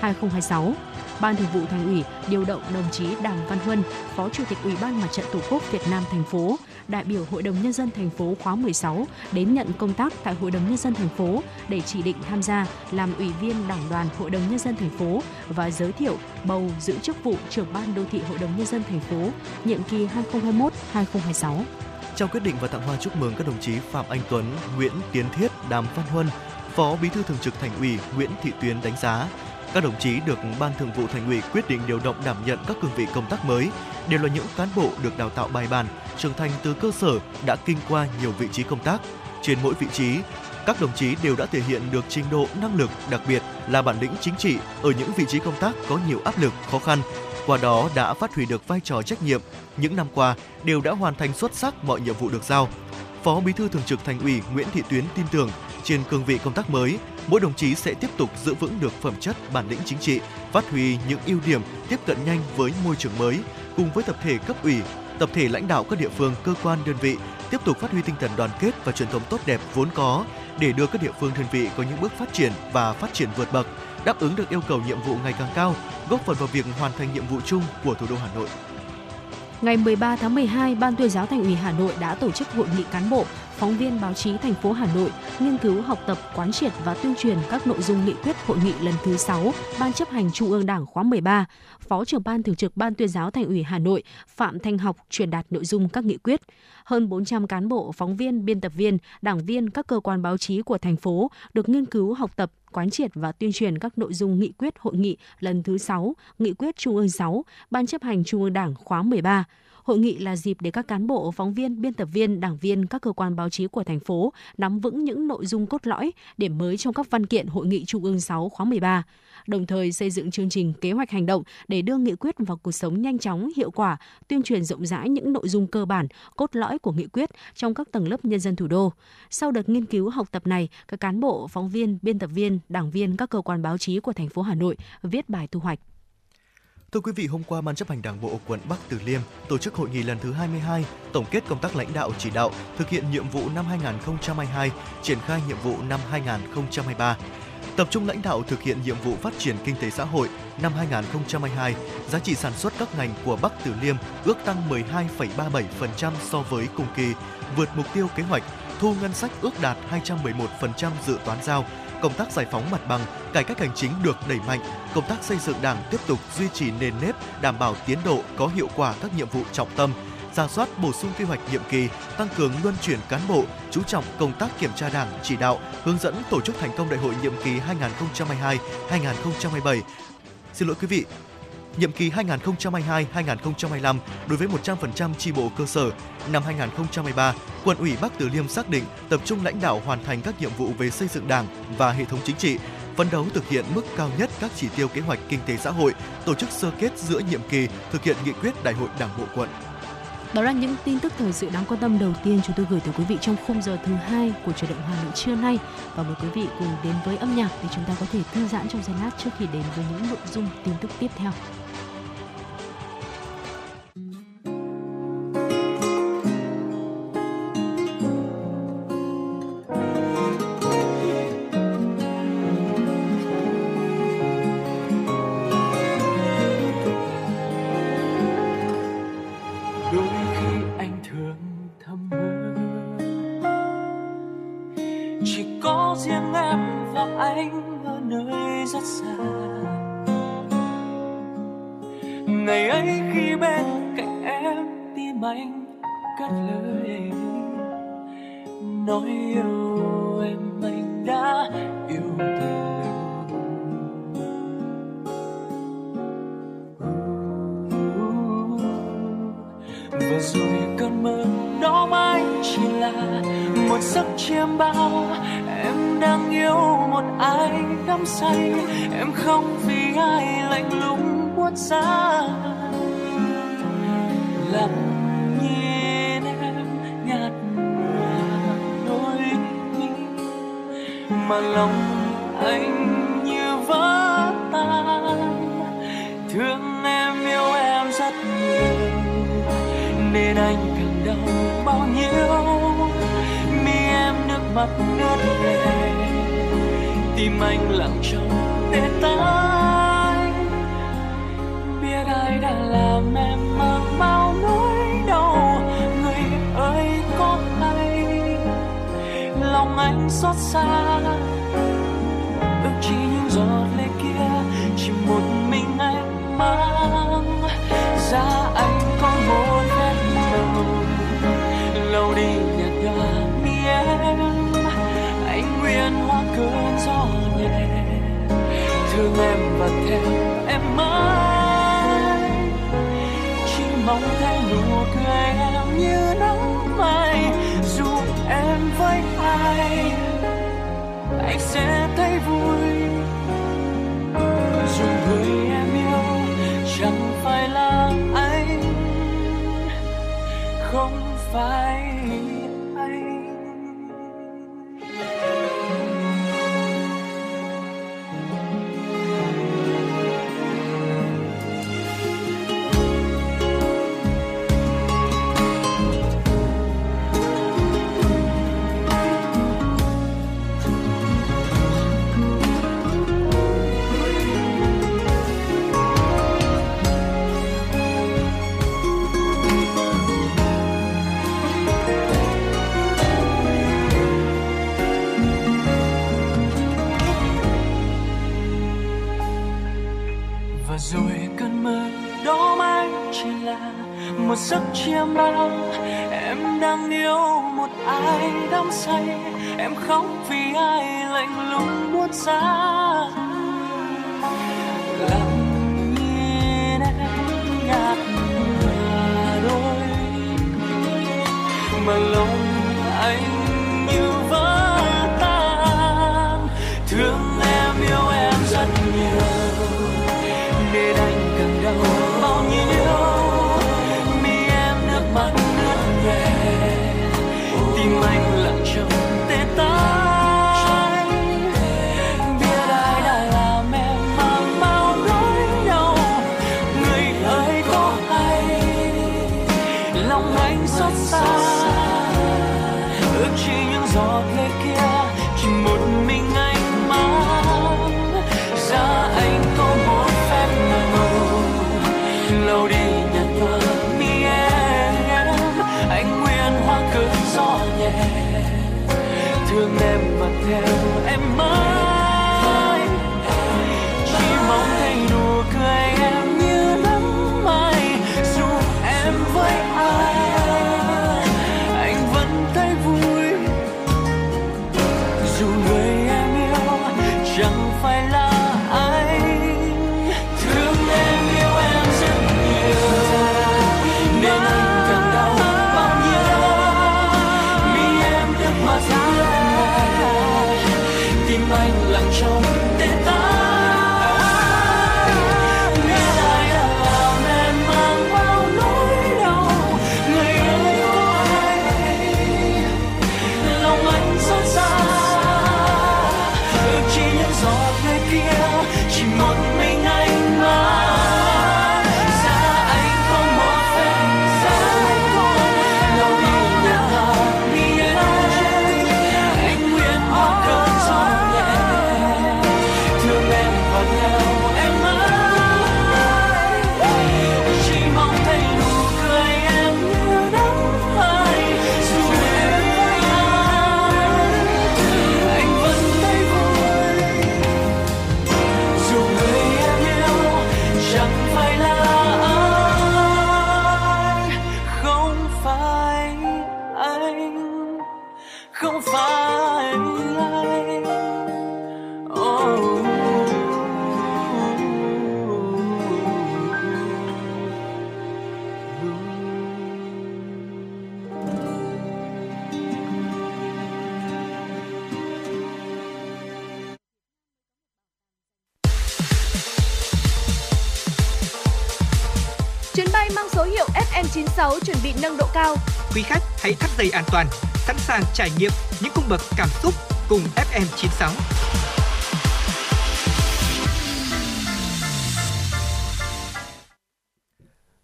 E: 2021-2026. Ban Thường vụ Thành ủy điều động đồng chí Đàm Văn Huân, Phó Chủ tịch Ủy ban Mặt trận Tổ quốc Việt Nam thành phố, đại biểu Hội đồng nhân dân thành phố khóa 16 đến nhận công tác tại Hội đồng nhân dân thành phố để chỉ định tham gia làm ủy viên Đảng đoàn Hội đồng nhân dân thành phố và giới thiệu bầu giữ chức vụ trưởng ban đô thị Hội đồng nhân dân thành phố nhiệm kỳ 2021-2026.
D: Trong quyết định và tặng hoa chúc mừng các đồng chí Phạm Anh Tuấn, Nguyễn Tiến Thiết, Đàm Văn Huân, Phó Bí thư Thường trực Thành ủy Nguyễn Thị Tuyến đánh giá các đồng chí được Ban Thường vụ Thành ủy quyết định điều động đảm nhận các cương vị công tác mới đều là những cán bộ được đào tạo bài bản, trưởng thành từ cơ sở đã kinh qua nhiều vị trí công tác. Trên mỗi vị trí, các đồng chí đều đã thể hiện được trình độ năng lực, đặc biệt là bản lĩnh chính trị ở những vị trí công tác có nhiều áp lực, khó khăn. Qua đó đã phát huy được vai trò trách nhiệm. Những năm qua đều đã hoàn thành xuất sắc mọi nhiệm vụ được giao. Phó Bí thư Thường trực Thành ủy Nguyễn Thị Tuyến tin tưởng trên cương vị công tác mới, mỗi đồng chí sẽ tiếp tục giữ vững được phẩm chất, bản lĩnh chính trị, phát huy những ưu điểm, tiếp cận nhanh với môi trường mới, cùng với tập thể cấp ủy, tập thể lãnh đạo các địa phương, cơ quan, đơn vị tiếp tục phát huy tinh thần đoàn kết và truyền thống tốt đẹp vốn có để đưa các địa phương đơn vị có những bước phát triển và phát triển vượt bậc, đáp ứng được yêu cầu nhiệm vụ ngày càng cao, góp phần vào việc hoàn thành nhiệm vụ chung của thủ đô Hà Nội.
E: Ngày 13 tháng 12, Ban tuyên giáo Thành ủy Hà Nội đã tổ chức hội nghị cán bộ, phóng viên báo chí thành phố Hà Nội nghiên cứu học tập, quán triệt và tuyên truyền các nội dung nghị quyết hội nghị lần thứ 6 Ban chấp hành Trung ương Đảng khóa 13. Phó trưởng ban thường trực Ban tuyên giáo Thành ủy Hà Nội Phạm Thanh Học truyền đạt nội dung các nghị quyết. Hơn 400 cán bộ, phóng viên, biên tập viên, đảng viên các cơ quan báo chí của thành phố được nghiên cứu học tập, quán triệt và tuyên truyền các nội dung nghị quyết hội nghị lần thứ 6, nghị quyết Trung ương 6, Ban chấp hành Trung ương Đảng khóa 13. Hội nghị là dịp để các cán bộ, phóng viên, biên tập viên, đảng viên các cơ quan báo chí của thành phố nắm vững những nội dung cốt lõi, điểm mới trong các văn kiện Hội nghị Trung ương 6 khóa 13 đồng thời xây dựng chương trình kế hoạch hành động để đưa nghị quyết vào cuộc sống nhanh chóng, hiệu quả, tuyên truyền rộng rãi những nội dung cơ bản, cốt lõi của nghị quyết trong các tầng lớp nhân dân thủ đô. Sau đợt nghiên cứu học tập này, các cán bộ, phóng viên, biên tập viên, đảng viên các cơ quan báo chí của thành phố Hà Nội viết bài thu hoạch.
D: Thưa quý vị, hôm qua Ban chấp hành Đảng bộ quận Bắc Từ Liêm tổ chức hội nghị lần thứ 22, tổng kết công tác lãnh đạo chỉ đạo thực hiện nhiệm vụ năm 2022, triển khai nhiệm vụ năm 2023. Tập trung lãnh đạo thực hiện nhiệm vụ phát triển kinh tế xã hội năm 2022, giá trị sản xuất các ngành của Bắc Từ Liêm ước tăng 12,37% so với cùng kỳ, vượt mục tiêu kế hoạch, thu ngân sách ước đạt 211% dự toán giao, công tác giải phóng mặt bằng, cải cách hành chính được đẩy mạnh, công tác xây dựng Đảng tiếp tục duy trì nền nếp, đảm bảo tiến độ có hiệu quả các nhiệm vụ trọng tâm, ra soát bổ sung quy hoạch nhiệm kỳ, tăng cường luân chuyển cán bộ, chú trọng công tác kiểm tra Đảng, chỉ đạo, hướng dẫn tổ chức thành công đại hội nhiệm kỳ 2022-2027. Xin lỗi quý vị, nhiệm kỳ 2022-2025 đối với 100% chi bộ cơ sở. Năm 2023, quận ủy Bắc Từ Liêm xác định tập trung lãnh đạo hoàn thành các nhiệm vụ về xây dựng Đảng và hệ thống chính trị, phấn đấu thực hiện mức cao nhất các chỉ tiêu kế hoạch kinh tế xã hội, tổ chức sơ kết giữa nhiệm kỳ, thực hiện nghị quyết Đại hội Đảng bộ quận.
E: Đó là những tin tức thời sự đáng quan tâm đầu tiên chúng tôi gửi tới quý vị trong khung giờ thứ hai của chuyển động Hà Nội trưa nay và mời quý vị cùng đến với âm nhạc để chúng ta có thể thư giãn trong giây lát trước khi đến với những nội dung tin tức tiếp theo.
H: không
C: phải anh.
B: bay mang số hiệu FM96 chuẩn bị nâng độ cao.
A: Quý khách hãy thắt dây an toàn, sẵn sàng trải nghiệm những cung bậc cảm xúc cùng FM96.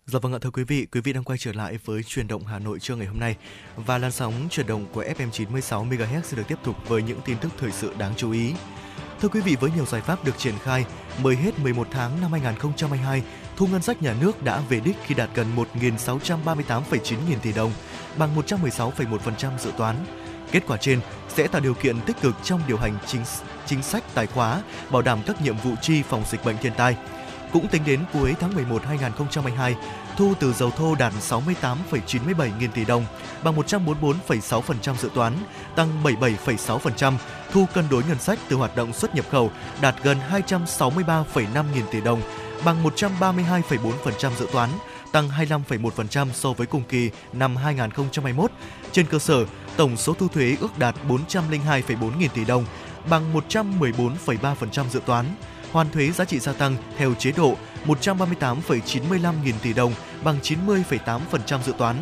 D: Dạ vâng ạ thưa quý vị, quý vị đang quay trở lại với truyền động Hà Nội trưa ngày hôm nay và làn sóng truyền động của FM 96 MHz sẽ được tiếp tục với những tin tức thời sự đáng chú ý. Thưa quý vị, với nhiều giải pháp được triển khai, mới hết 11 tháng năm 2022, thu ngân sách nhà nước đã về đích khi đạt gần 1.638,9 nghìn tỷ đồng, bằng 116,1% dự toán. Kết quả trên sẽ tạo điều kiện tích cực trong điều hành chính chính sách tài khóa, bảo đảm các nhiệm vụ chi phòng dịch bệnh thiên tai. Cũng tính đến cuối tháng 11 2022, thu từ dầu thô đạt 68,97 nghìn tỷ đồng, bằng 144,6% dự toán, tăng 77,6%. Thu cân đối ngân sách từ hoạt động xuất nhập khẩu đạt gần 263,5 nghìn tỷ đồng, bằng 132,4% dự toán, tăng 25,1% so với cùng kỳ năm 2021. Trên cơ sở, tổng số thu thuế ước đạt 402,4 nghìn tỷ đồng, bằng 114,3% dự toán. Hoàn thuế giá trị gia tăng theo chế độ 138,95 nghìn tỷ đồng, bằng 90,8% dự toán.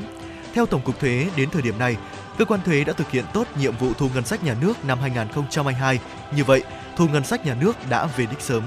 D: Theo Tổng cục Thuế, đến thời điểm này, cơ quan thuế đã thực hiện tốt nhiệm vụ thu ngân sách nhà nước năm 2022. Như vậy, thu ngân sách nhà nước đã về đích sớm.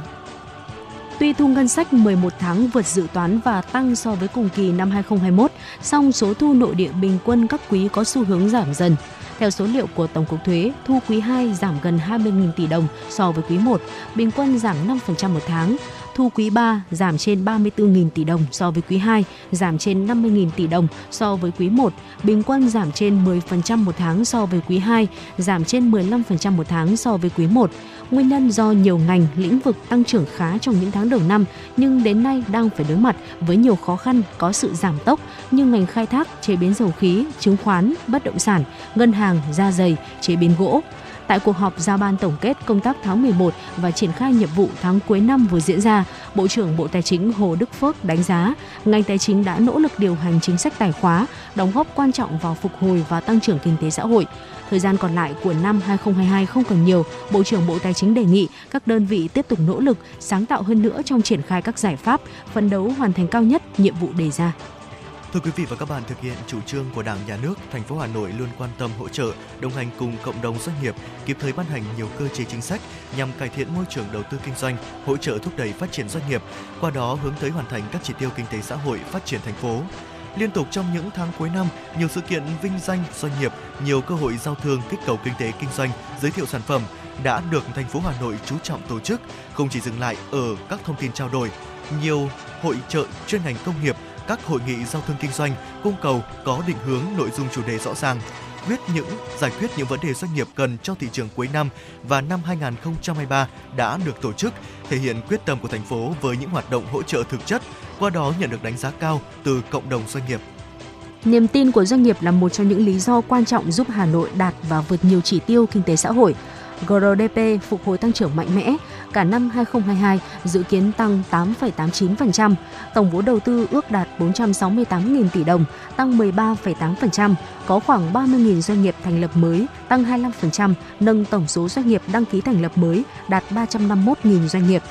E: Tuy thu ngân sách 11 tháng vượt dự toán và tăng so với cùng kỳ năm 2021, song số thu nội địa bình quân các quý có xu hướng giảm dần. Theo số liệu của Tổng cục Thuế, thu quý 2 giảm gần 20.000 tỷ đồng so với quý 1, bình quân giảm 5% một tháng. Thu quý 3 giảm trên 34.000 tỷ đồng so với quý 2, giảm trên 50.000 tỷ đồng so với quý 1, bình quân giảm trên 10% một tháng so với quý 2, giảm trên 15% một tháng so với quý 1. Nguyên nhân do nhiều ngành, lĩnh vực tăng trưởng khá trong những tháng đầu năm nhưng đến nay đang phải đối mặt với nhiều khó khăn có sự giảm tốc như ngành khai thác, chế biến dầu khí, chứng khoán, bất động sản, ngân hàng, da dày, chế biến gỗ. Tại cuộc họp giao ban tổng kết công tác tháng 11 và triển khai nhiệm vụ tháng cuối năm vừa diễn ra, Bộ trưởng Bộ Tài chính Hồ Đức Phước đánh giá ngành tài chính đã nỗ lực điều hành chính sách tài khóa, đóng góp quan trọng vào phục hồi và tăng trưởng kinh tế xã hội. Thời gian còn lại của năm 2022 không còn nhiều, Bộ trưởng Bộ Tài chính đề nghị các đơn vị tiếp tục nỗ lực, sáng tạo hơn nữa trong triển khai các giải pháp, phấn đấu hoàn thành cao nhất nhiệm vụ đề ra.
D: Thưa quý vị và các bạn, thực hiện chủ trương của Đảng, Nhà nước, thành phố Hà Nội luôn quan tâm hỗ trợ, đồng hành cùng cộng đồng doanh nghiệp, kịp thời ban hành nhiều cơ chế chính sách nhằm cải thiện môi trường đầu tư kinh doanh, hỗ trợ thúc đẩy phát triển doanh nghiệp, qua đó hướng tới hoàn thành các chỉ tiêu kinh tế xã hội phát triển thành phố. Liên tục trong những tháng cuối năm, nhiều sự kiện vinh danh doanh nghiệp, nhiều cơ hội giao thương kích cầu kinh tế kinh doanh, giới thiệu sản phẩm đã được thành phố Hà Nội chú trọng tổ chức, không chỉ dừng lại ở các thông tin trao đổi, nhiều hội trợ chuyên ngành công nghiệp các hội nghị giao thương kinh doanh, cung cầu có định hướng nội dung chủ đề rõ ràng, quyết những giải quyết những vấn đề doanh nghiệp cần cho thị trường cuối năm và năm 2023 đã được tổ chức, thể hiện quyết tâm của thành phố với những hoạt động hỗ trợ thực chất, qua đó nhận được đánh giá cao từ cộng đồng doanh nghiệp.
E: Niềm tin của doanh nghiệp là một trong những lý do quan trọng giúp Hà Nội đạt và vượt nhiều chỉ tiêu kinh tế xã hội. GRDP phục hồi tăng trưởng mạnh mẽ, cả năm 2022 dự kiến tăng 8,89%, tổng vốn đầu tư ước đạt 468.000 tỷ đồng, tăng 13,8%, có khoảng 30.000 doanh nghiệp thành lập mới, tăng 25%, nâng tổng số doanh nghiệp đăng ký thành lập mới đạt 351.000 doanh nghiệp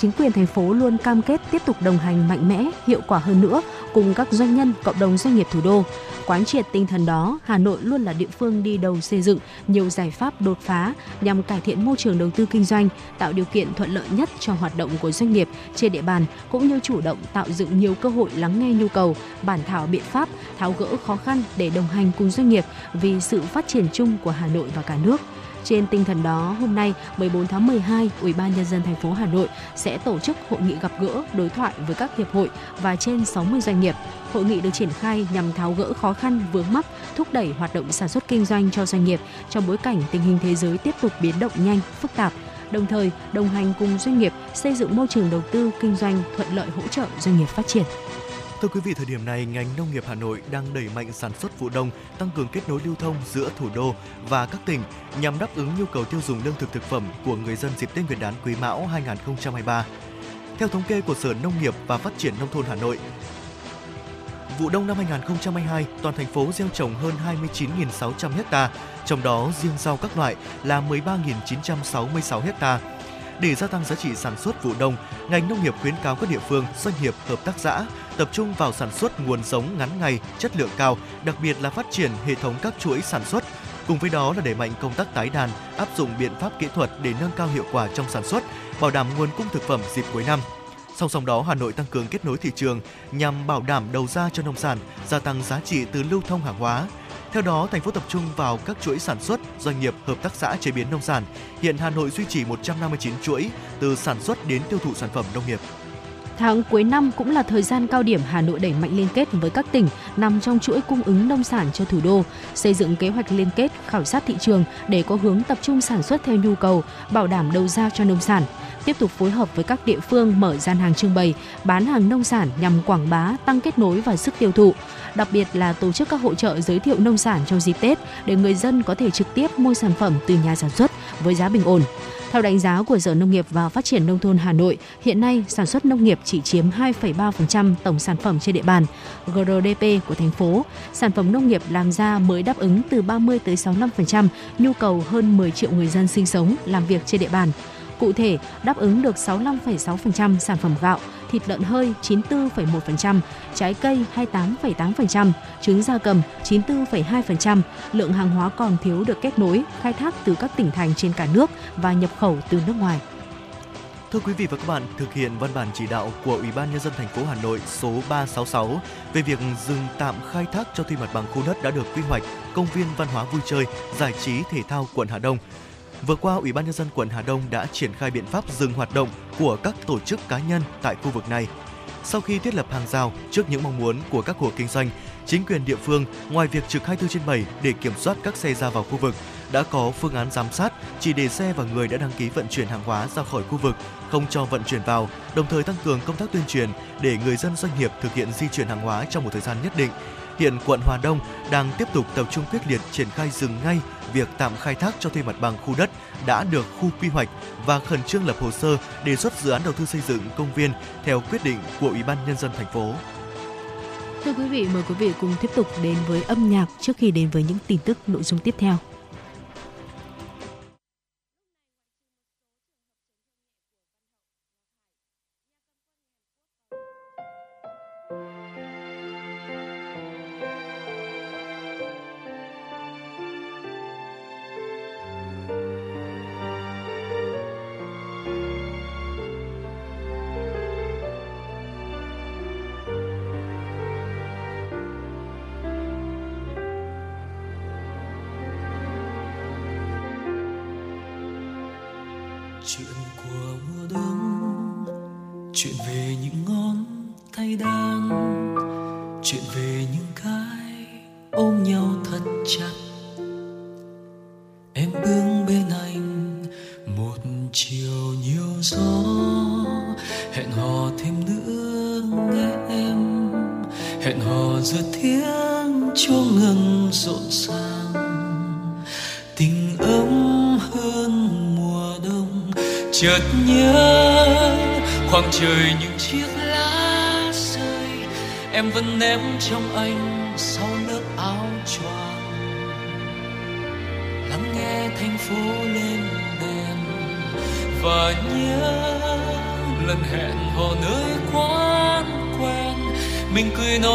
E: chính quyền thành phố luôn cam kết tiếp tục đồng hành mạnh mẽ, hiệu quả hơn nữa cùng các doanh nhân, cộng đồng doanh nghiệp thủ đô. Quán triệt tinh thần đó, Hà Nội luôn là địa phương đi đầu xây dựng nhiều giải pháp đột phá nhằm cải thiện môi trường đầu tư kinh doanh, tạo điều kiện thuận lợi nhất cho hoạt động của doanh nghiệp trên địa bàn cũng như chủ động tạo dựng nhiều cơ hội lắng nghe nhu cầu, bản thảo biện pháp, tháo gỡ khó khăn để đồng hành cùng doanh nghiệp vì sự phát triển chung của Hà Nội và cả nước. Trên tinh thần đó, hôm nay 14 tháng 12, Ủy ban nhân dân thành phố Hà Nội sẽ tổ chức hội nghị gặp gỡ, đối thoại với các hiệp hội và trên 60 doanh nghiệp. Hội nghị được triển khai nhằm tháo gỡ khó khăn vướng mắc, thúc đẩy hoạt động sản xuất kinh doanh cho doanh nghiệp trong bối cảnh tình hình thế giới tiếp tục biến động nhanh, phức tạp đồng thời đồng hành cùng doanh nghiệp xây dựng môi trường đầu tư kinh doanh thuận lợi hỗ trợ doanh nghiệp phát triển.
D: Thưa quý vị, thời điểm này, ngành nông nghiệp Hà Nội đang đẩy mạnh sản xuất vụ đông, tăng cường kết nối lưu thông giữa thủ đô và các tỉnh nhằm đáp ứng nhu cầu tiêu dùng lương thực thực phẩm của người dân dịp Tết Nguyên đán Quý Mão 2023. Theo thống kê của Sở Nông nghiệp và Phát triển Nông thôn Hà Nội, vụ đông năm 2022, toàn thành phố gieo trồng hơn 29.600 ha, trong đó riêng rau các loại là 13.966 ha. Để gia tăng giá trị sản xuất vụ đông, ngành nông nghiệp khuyến cáo các địa phương, doanh nghiệp, hợp tác xã tập trung vào sản xuất nguồn giống ngắn ngày, chất lượng cao, đặc biệt là phát triển hệ thống các chuỗi sản xuất. Cùng với đó là đẩy mạnh công tác tái đàn, áp dụng biện pháp kỹ thuật để nâng cao hiệu quả trong sản xuất, bảo đảm nguồn cung thực phẩm dịp cuối năm. Song song đó, Hà Nội tăng cường kết nối thị trường nhằm bảo đảm đầu ra cho nông sản, gia tăng giá trị từ lưu thông hàng hóa. Theo đó, thành phố tập trung vào các chuỗi sản xuất, doanh nghiệp, hợp tác xã chế biến nông sản. Hiện Hà Nội duy trì 159 chuỗi từ sản xuất đến tiêu thụ sản phẩm nông nghiệp.
E: Tháng cuối năm cũng là thời gian cao điểm Hà Nội đẩy mạnh liên kết với các tỉnh nằm trong chuỗi cung ứng nông sản cho thủ đô, xây dựng kế hoạch liên kết, khảo sát thị trường để có hướng tập trung sản xuất theo nhu cầu, bảo đảm đầu ra cho nông sản. tiếp tục phối hợp với các địa phương mở gian hàng trưng bày, bán hàng nông sản nhằm quảng bá, tăng kết nối và sức tiêu thụ. Đặc biệt là tổ chức các hội trợ giới thiệu nông sản trong dịp Tết để người dân có thể trực tiếp mua sản phẩm từ nhà sản xuất với giá bình ổn. Theo đánh giá của Sở Nông nghiệp và Phát triển Nông thôn Hà Nội, hiện nay sản xuất nông nghiệp chỉ chiếm 2,3% tổng sản phẩm trên địa bàn. GRDP của thành phố, sản phẩm nông nghiệp làm ra mới đáp ứng từ 30 tới 65% nhu cầu hơn 10 triệu người dân sinh sống, làm việc trên địa bàn. Cụ thể, đáp ứng được 65,6% sản phẩm gạo, thịt lợn hơi 94,1%, trái cây 28,8%, trứng gia cầm 94,2%, lượng hàng hóa còn thiếu được kết nối, khai thác từ các tỉnh thành trên cả nước và nhập khẩu từ nước ngoài.
D: Thưa quý vị và các bạn, thực hiện văn bản chỉ đạo của Ủy ban nhân dân thành phố Hà Nội số 366 về việc dừng tạm khai thác cho thuê mặt bằng khu đất đã được quy hoạch công viên văn hóa vui chơi, giải trí thể thao quận Hà Đông. Vừa qua, Ủy ban nhân dân quận Hà Đông đã triển khai biện pháp dừng hoạt động của các tổ chức cá nhân tại khu vực này. Sau khi thiết lập hàng rào trước những mong muốn của các hộ kinh doanh, chính quyền địa phương ngoài việc trực 24 trên 7 để kiểm soát các xe ra vào khu vực, đã có phương án giám sát chỉ để xe và người đã đăng ký vận chuyển hàng hóa ra khỏi khu vực không cho vận chuyển vào, đồng thời tăng cường công tác tuyên truyền để người dân doanh nghiệp thực hiện di chuyển hàng hóa trong một thời gian nhất định. Hiện quận Hòa Đông đang tiếp tục tập trung quyết liệt triển khai dừng ngay việc tạm khai thác cho thuê mặt bằng khu đất đã được khu quy hoạch và khẩn trương lập hồ sơ đề xuất dự án đầu tư xây dựng công viên theo quyết định của Ủy ban nhân dân thành phố.
E: Thưa quý vị, mời quý vị cùng tiếp tục đến với âm nhạc trước khi đến với những tin tức nội dung tiếp theo.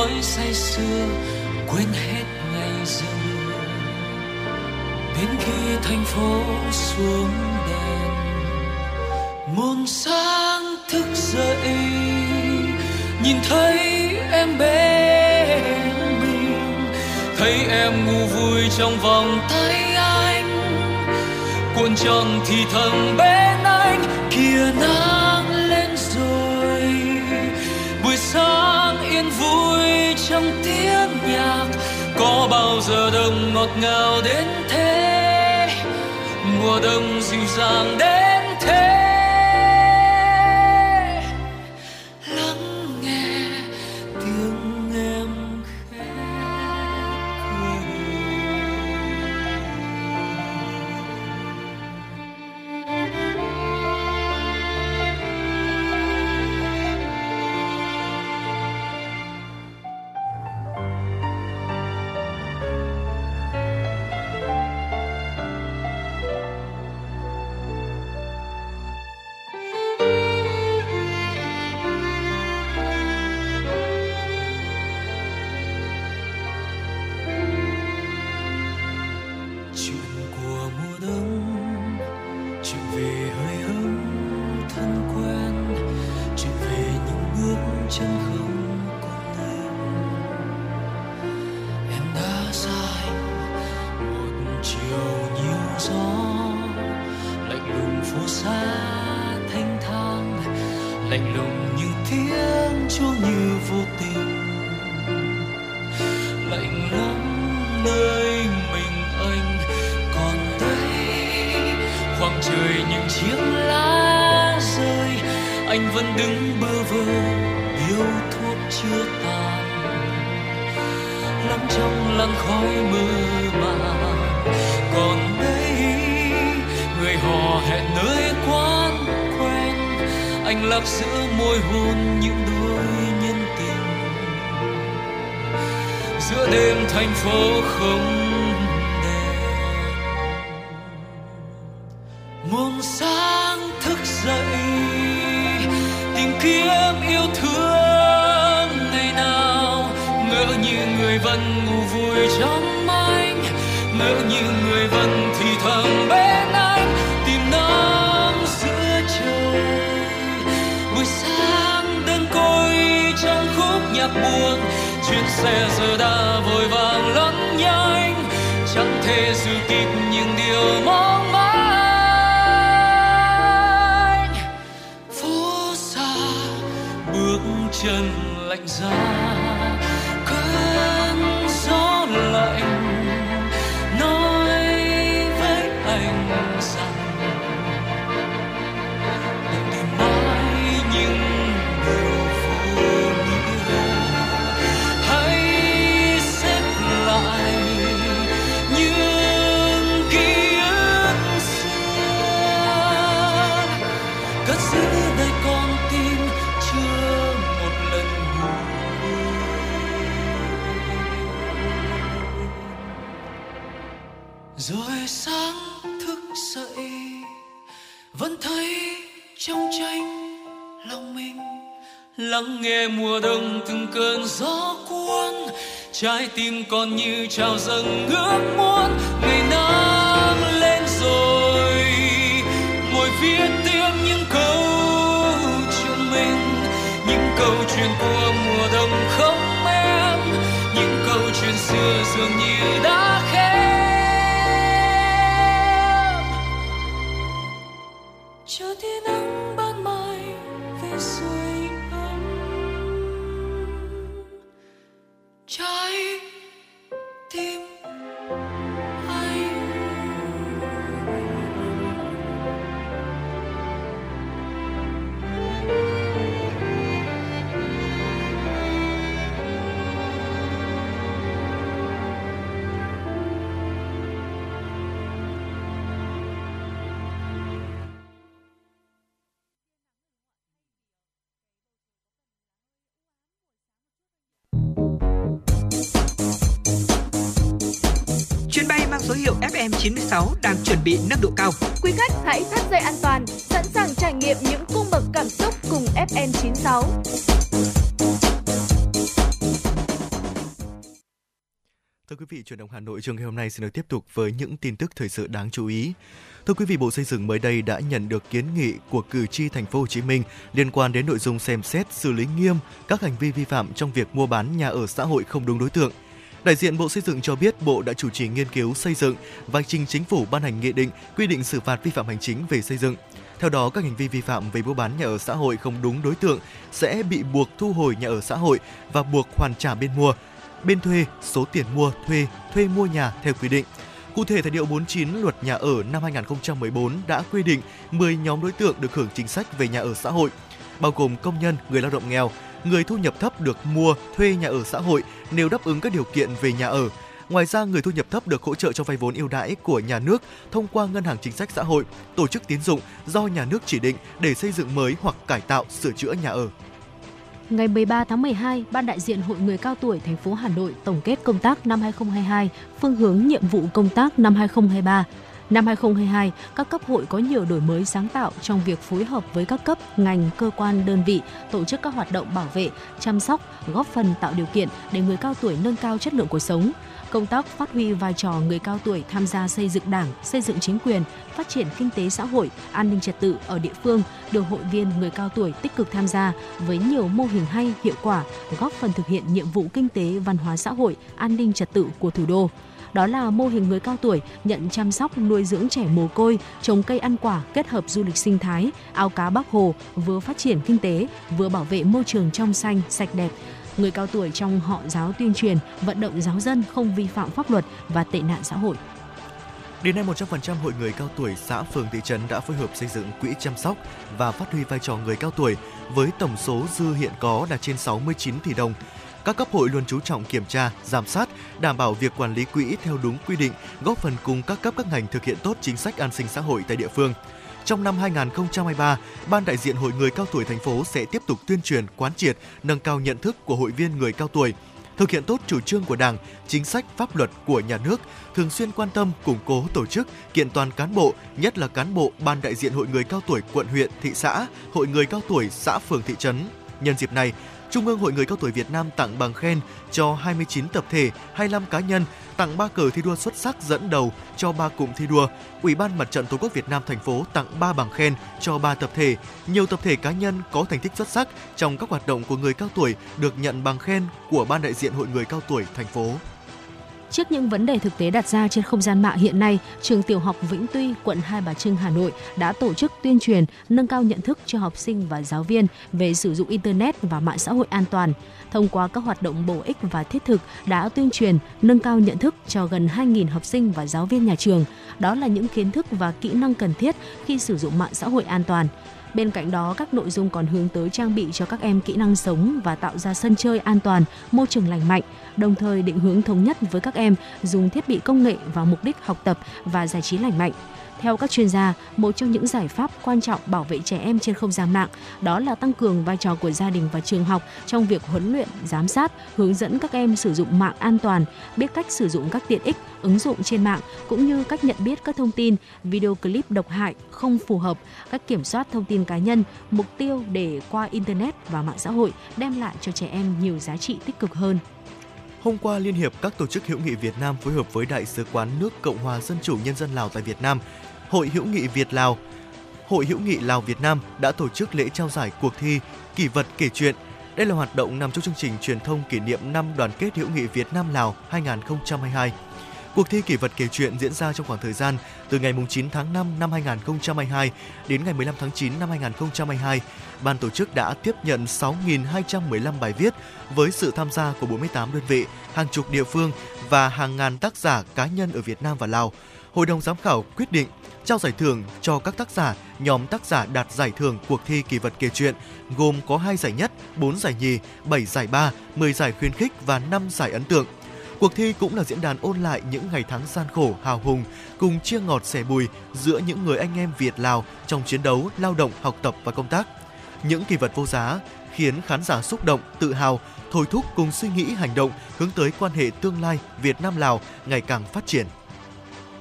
C: Mình say sưa, quên hết ngày dừng đến khi thành phố xuống đèn một sáng thức dậy, nhìn thấy em bên mình, thấy em ngủ vui trong vòng tay anh. Cuộn tròn thì thầm bên anh kia nắng trong tiếng nhạc. Có bao giờ đông ngọt ngào đến thế? Mùa đông dịu dàng đến người hò hẹn nơi quán quen. Anh lập giữa môi hôn những đôi nhân tình. Giữa đêm thành phố không muôn sáng thức dậy, tìm kiếm yêu thương ngày nào. Ngỡ như người vẫn ngủ vui trong anh, ngỡ như xe giờ đã vội vàng lẫn nhanh chẳng thể giữ kịp những điều mong manh. Phố xa bước chân lạnh giá. Lắng nghe mùa đông từng cơn gió cuốn. Trái tim còn như trào dâng ước muốn. Ngày nắng lên rồi ngồi viết tiếp những câu chuyện mình. Những câu chuyện của mùa đông không em, những câu chuyện xưa dường như đã
A: FM96 đang chuẩn bị nâng độ cao.
B: Quý khách hãy thắt dây an toàn, sẵn sàng trải nghiệm những cung bậc cảm xúc cùng FN96.
D: Thưa quý vị, chuyển động Hà Nội trường ngày hôm nay xin được tiếp tục với những tin tức thời sự đáng chú ý. Thưa quý vị, Bộ Xây dựng mới đây đã nhận được kiến nghị của cử tri thành phố Hồ Chí Minh liên quan đến nội dung xem xét xử lý nghiêm các hành vi vi phạm trong việc mua bán nhà ở xã hội không đúng đối tượng. Đại diện Bộ Xây dựng cho biết Bộ đã chủ trì nghiên cứu xây dựng và trình chính phủ ban hành nghị định quy định xử phạt vi phạm hành chính về xây dựng. Theo đó, các hành vi vi phạm về mua bán nhà ở xã hội không đúng đối tượng sẽ bị buộc thu hồi nhà ở xã hội và buộc hoàn trả bên mua, bên thuê số tiền mua, thuê, thuê mua nhà theo quy định. Cụ thể, tại Điều 49 Luật Nhà ở năm 2014 đã quy định 10 nhóm đối tượng được hưởng chính sách về nhà ở xã hội, bao gồm công nhân, người lao động nghèo, người thu nhập thấp được mua, thuê nhà ở xã hội nếu đáp ứng các điều kiện về nhà ở. Ngoài ra, người thu nhập thấp được hỗ trợ cho vay vốn ưu đãi của nhà nước thông qua ngân hàng chính sách xã hội, tổ chức tín dụng do nhà nước chỉ định để xây dựng mới hoặc cải tạo, sửa chữa nhà ở.
E: Ngày 13 tháng 12, Ban đại diện Hội người cao tuổi thành phố Hà Nội tổng kết công tác năm 2022, phương hướng nhiệm vụ công tác năm 2023. Năm 2022, các cấp hội có nhiều đổi mới sáng tạo trong việc phối hợp với các cấp, ngành, cơ quan, đơn vị tổ chức các hoạt động bảo vệ, chăm sóc, góp phần tạo điều kiện để người cao tuổi nâng cao chất lượng cuộc sống. Công tác phát huy vai trò người cao tuổi tham gia xây dựng Đảng, xây dựng chính quyền, phát triển kinh tế xã hội, an ninh trật tự ở địa phương được hội viên người cao tuổi tích cực tham gia với nhiều mô hình hay, hiệu quả, góp phần thực hiện nhiệm vụ kinh tế, văn hóa xã hội, an ninh trật tự của thủ đô đó là mô hình người cao tuổi nhận chăm sóc nuôi dưỡng trẻ mồ côi, trồng cây ăn quả kết hợp du lịch sinh thái, ao cá Bắc Hồ vừa phát triển kinh tế, vừa bảo vệ môi trường trong xanh, sạch đẹp. Người cao tuổi trong họ giáo tuyên truyền, vận động giáo dân không vi phạm pháp luật và tệ nạn xã hội.
D: Đến nay 100% hội người cao tuổi xã phường thị trấn đã phối hợp xây dựng quỹ chăm sóc và phát huy vai trò người cao tuổi với tổng số dư hiện có là trên 69 tỷ đồng. Các cấp hội luôn chú trọng kiểm tra, giám sát, đảm bảo việc quản lý quỹ theo đúng quy định, góp phần cùng các cấp các ngành thực hiện tốt chính sách an sinh xã hội tại địa phương. Trong năm 2023, Ban đại diện Hội người cao tuổi thành phố sẽ tiếp tục tuyên truyền, quán triệt, nâng cao nhận thức của hội viên người cao tuổi, thực hiện tốt chủ trương của Đảng, chính sách pháp luật của nhà nước, thường xuyên quan tâm củng cố tổ chức, kiện toàn cán bộ, nhất là cán bộ ban đại diện hội người cao tuổi quận huyện, thị xã, hội người cao tuổi xã phường thị trấn. Nhân dịp này, Trung ương Hội người cao tuổi Việt Nam tặng bằng khen cho 29 tập thể, 25 cá nhân, tặng 3 cờ thi đua xuất sắc dẫn đầu cho 3 cụm thi đua. Ủy ban Mặt trận Tổ quốc Việt Nam thành phố tặng 3 bằng khen cho 3 tập thể. Nhiều tập thể cá nhân có thành tích xuất sắc trong các hoạt động của người cao tuổi được nhận bằng khen của Ban đại diện Hội người cao tuổi thành phố.
E: Trước những vấn đề thực tế đặt ra trên không gian mạng hiện nay, trường tiểu học Vĩnh Tuy, quận Hai Bà Trưng, Hà Nội đã tổ chức tuyên truyền, nâng cao nhận thức cho học sinh và giáo viên về sử dụng Internet và mạng xã hội an toàn. Thông qua các hoạt động bổ ích và thiết thực đã tuyên truyền, nâng cao nhận thức cho gần 2.000 học sinh và giáo viên nhà trường. Đó là những kiến thức và kỹ năng cần thiết khi sử dụng mạng xã hội an toàn. Bên cạnh đó, các nội dung còn hướng tới trang bị cho các em kỹ năng sống và tạo ra sân chơi an toàn, môi trường lành mạnh, đồng thời định hướng thống nhất với các em dùng thiết bị công nghệ vào mục đích học tập và giải trí lành mạnh. Theo các chuyên gia, một trong những giải pháp quan trọng bảo vệ trẻ em trên không gian mạng đó là tăng cường vai trò của gia đình và trường học trong việc huấn luyện, giám sát, hướng dẫn các em sử dụng mạng an toàn, biết cách sử dụng các tiện ích, ứng dụng trên mạng cũng như cách nhận biết các thông tin, video clip độc hại không phù hợp, cách kiểm soát thông tin cá nhân, mục tiêu để qua internet và mạng xã hội đem lại cho trẻ em nhiều giá trị tích cực hơn.
D: Hôm qua, Liên hiệp các tổ chức hữu nghị Việt Nam phối hợp với Đại sứ quán nước Cộng hòa Dân chủ Nhân dân Lào tại Việt Nam, Hội hữu nghị Việt Lào, Hội hữu nghị Lào Việt Nam đã tổ chức lễ trao giải cuộc thi Kỷ vật kể chuyện. Đây là hoạt động nằm trong chương trình truyền thông kỷ niệm năm đoàn kết hữu nghị Việt Nam Lào 2022. Cuộc thi kỷ vật kể chuyện diễn ra trong khoảng thời gian từ ngày 9 tháng 5 năm 2022 đến ngày 15 tháng 9 năm 2022. Ban tổ chức đã tiếp nhận 6.215 bài viết với sự tham gia của 48 đơn vị, hàng chục địa phương và hàng ngàn tác giả cá nhân ở Việt Nam và Lào. Hội đồng giám khảo quyết định trao giải thưởng cho các tác giả, nhóm tác giả đạt giải thưởng cuộc thi kỳ vật kể chuyện, gồm có 2 giải nhất, 4 giải nhì, 7 giải ba, 10 giải khuyến khích và 5 giải ấn tượng. Cuộc thi cũng là diễn đàn ôn lại những ngày tháng gian khổ, hào hùng, cùng chia ngọt sẻ bùi giữa những người anh em Việt-Lào trong chiến đấu, lao động, học tập và công tác. Những kỳ vật vô giá khiến khán giả xúc động, tự hào, thôi thúc cùng suy nghĩ hành động hướng tới quan hệ tương lai Việt Nam-Lào ngày càng phát triển.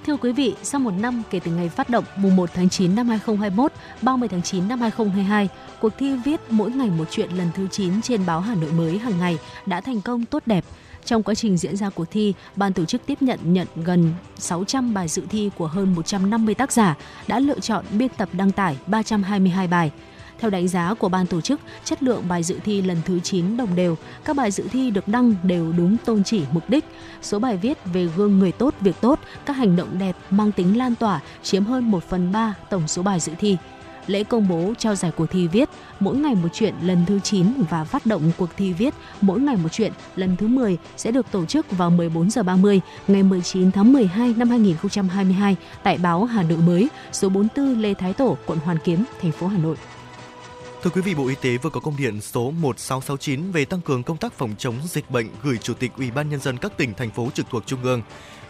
E: Thưa quý vị, sau một năm kể từ ngày phát động mùng 1 tháng 9 năm 2021, 30 tháng 9 năm 2022, cuộc thi viết mỗi ngày một chuyện lần thứ 9 trên báo Hà Nội mới hàng ngày đã thành công tốt đẹp. Trong quá trình diễn ra cuộc thi, ban tổ chức tiếp nhận nhận gần 600 bài dự thi của hơn 150 tác giả, đã lựa chọn biên tập đăng tải 322 bài. Theo đánh giá của ban tổ chức, chất lượng bài dự thi lần thứ 9 đồng đều, các bài dự thi được đăng đều đúng tôn chỉ mục đích. Số bài viết về gương người tốt, việc tốt, các hành động đẹp mang tính lan tỏa chiếm hơn 1 phần 3 tổng số bài dự thi. Lễ công bố trao giải cuộc thi viết Mỗi ngày một chuyện lần thứ 9 và phát động cuộc thi viết Mỗi ngày một chuyện lần thứ 10 sẽ được tổ chức vào 14 giờ 30 ngày 19 tháng 12 năm 2022 tại báo Hà Nội mới, số 44 Lê Thái Tổ, quận Hoàn Kiếm, thành phố Hà Nội.
D: Thưa quý vị, Bộ Y tế vừa có công điện số 1669 về tăng cường công tác phòng chống dịch bệnh gửi Chủ tịch Ủy ban nhân dân các tỉnh thành phố trực thuộc trung ương.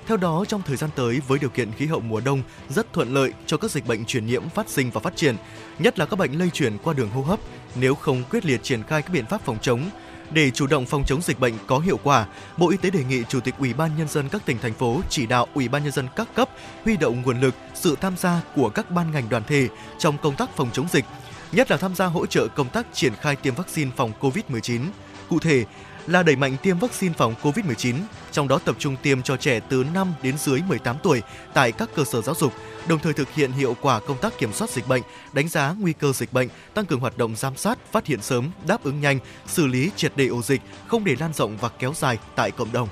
D: Theo đó, trong thời gian tới với điều kiện khí hậu mùa đông rất thuận lợi cho các dịch bệnh truyền nhiễm phát sinh và phát triển, nhất là các bệnh lây truyền qua đường hô hấp, nếu không quyết liệt triển khai các biện pháp phòng chống, để chủ động phòng chống dịch bệnh có hiệu quả, Bộ Y tế đề nghị Chủ tịch Ủy ban nhân dân các tỉnh thành phố chỉ đạo Ủy ban nhân dân các cấp huy động nguồn lực, sự tham gia của các ban ngành đoàn thể trong công tác phòng chống dịch, nhất là tham gia hỗ trợ công tác triển khai tiêm vaccine phòng COVID-19. Cụ thể là đẩy mạnh tiêm vaccine phòng COVID-19, trong đó tập trung tiêm cho trẻ từ 5 đến dưới 18 tuổi tại các cơ sở giáo dục, đồng thời thực hiện hiệu quả công tác kiểm soát dịch bệnh, đánh giá nguy cơ dịch bệnh, tăng cường hoạt động giám sát, phát hiện sớm, đáp ứng nhanh, xử lý triệt đề ổ dịch, không để lan rộng và kéo dài tại cộng đồng.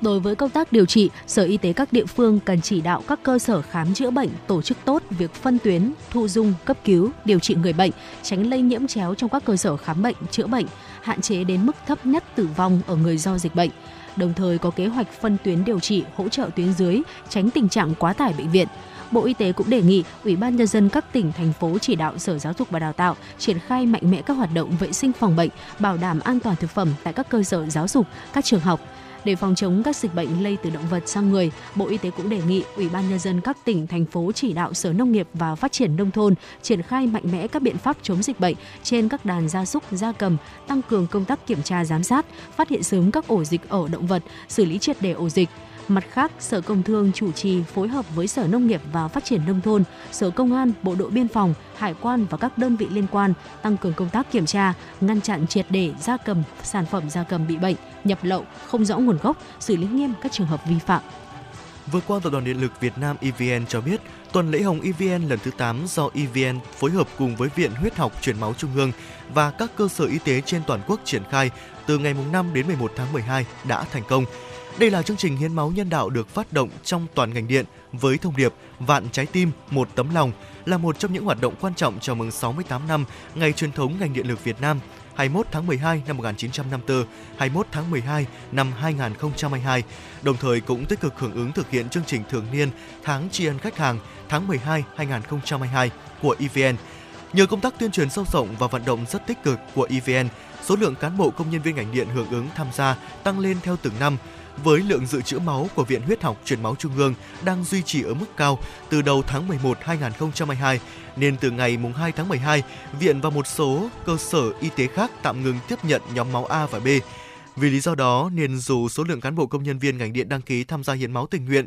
E: Đối với công tác điều trị, Sở Y tế các địa phương cần chỉ đạo các cơ sở khám chữa bệnh tổ chức tốt việc phân tuyến, thu dung, cấp cứu, điều trị người bệnh, tránh lây nhiễm chéo trong các cơ sở khám bệnh, chữa bệnh, hạn chế đến mức thấp nhất tử vong ở người do dịch bệnh. Đồng thời có kế hoạch phân tuyến điều trị, hỗ trợ tuyến dưới, tránh tình trạng quá tải bệnh viện. Bộ Y tế cũng đề nghị Ủy ban nhân dân các tỉnh thành phố chỉ đạo Sở Giáo dục và Đào tạo triển khai mạnh mẽ các hoạt động vệ sinh phòng bệnh, bảo đảm an toàn thực phẩm tại các cơ sở giáo dục, các trường học. Để phòng chống các dịch bệnh lây từ động vật sang người, Bộ Y tế cũng đề nghị Ủy ban nhân dân các tỉnh thành phố chỉ đạo Sở Nông nghiệp và Phát triển nông thôn triển khai mạnh mẽ các biện pháp chống dịch bệnh trên các đàn gia súc, gia cầm, tăng cường công tác kiểm tra giám sát, phát hiện sớm các ổ dịch ở động vật, xử lý triệt đề ổ dịch. Mặt khác, Sở Công Thương chủ trì phối hợp với Sở Nông nghiệp và Phát triển Nông thôn, Sở Công an, Bộ đội Biên phòng, Hải quan và các đơn vị liên quan tăng cường công tác kiểm tra, ngăn chặn triệt để gia cầm, sản phẩm gia cầm bị bệnh, nhập lậu, không rõ nguồn gốc, xử lý nghiêm các trường hợp vi phạm.
D: Vừa qua, Tập đoàn Điện lực Việt Nam EVN cho biết, tuần lễ hồng EVN lần thứ 8 do EVN phối hợp cùng với Viện Huyết học Truyền máu Trung ương và các cơ sở y tế trên toàn quốc triển khai từ ngày 5 đến 11 tháng 12 đã thành công. Đây là chương trình hiến máu nhân đạo được phát động trong toàn ngành điện với thông điệp Vạn trái tim, một tấm lòng là một trong những hoạt động quan trọng chào mừng 68 năm ngày truyền thống ngành điện lực Việt Nam 21 tháng 12 năm 1954, 21 tháng 12 năm 2022, đồng thời cũng tích cực hưởng ứng thực hiện chương trình thường niên tháng tri ân khách hàng tháng 12 2022 của EVN. Nhờ công tác tuyên truyền sâu rộng và vận động rất tích cực của EVN, số lượng cán bộ công nhân viên ngành điện hưởng ứng tham gia tăng lên theo từng năm, với lượng dự trữ máu của Viện Huyết học Truyền máu Trung ương đang duy trì ở mức cao từ đầu tháng 11 2022, nên từ ngày mùng 2 tháng 12, Viện và một số cơ sở y tế khác tạm ngừng tiếp nhận nhóm máu A và B. Vì lý do đó nên dù số lượng cán bộ công nhân viên ngành điện đăng ký tham gia hiến máu tình nguyện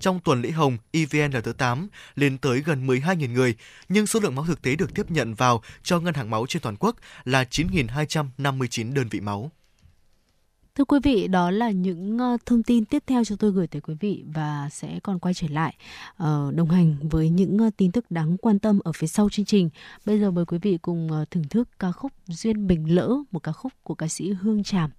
D: trong tuần lễ hồng EVN lần thứ 8 lên tới gần 12.000 người, nhưng số lượng máu thực tế được tiếp nhận vào cho ngân hàng máu trên toàn quốc là 9.259 đơn vị máu.
E: Thưa quý vị, đó là những ờ, thông tin tiếp theo cho tôi gửi tới quý vị và sẽ còn quay trở lại ờ, đồng hành với những ờ, tin tức đáng quan tâm ở phía sau chương trình. Bây giờ mời quý vị cùng thưởng thức ca khúc Duyên Bình Lỡ, một ca khúc của ca sĩ Hương Tràm.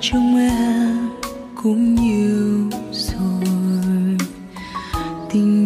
I: Trong em cũng nhiều rồi. Tình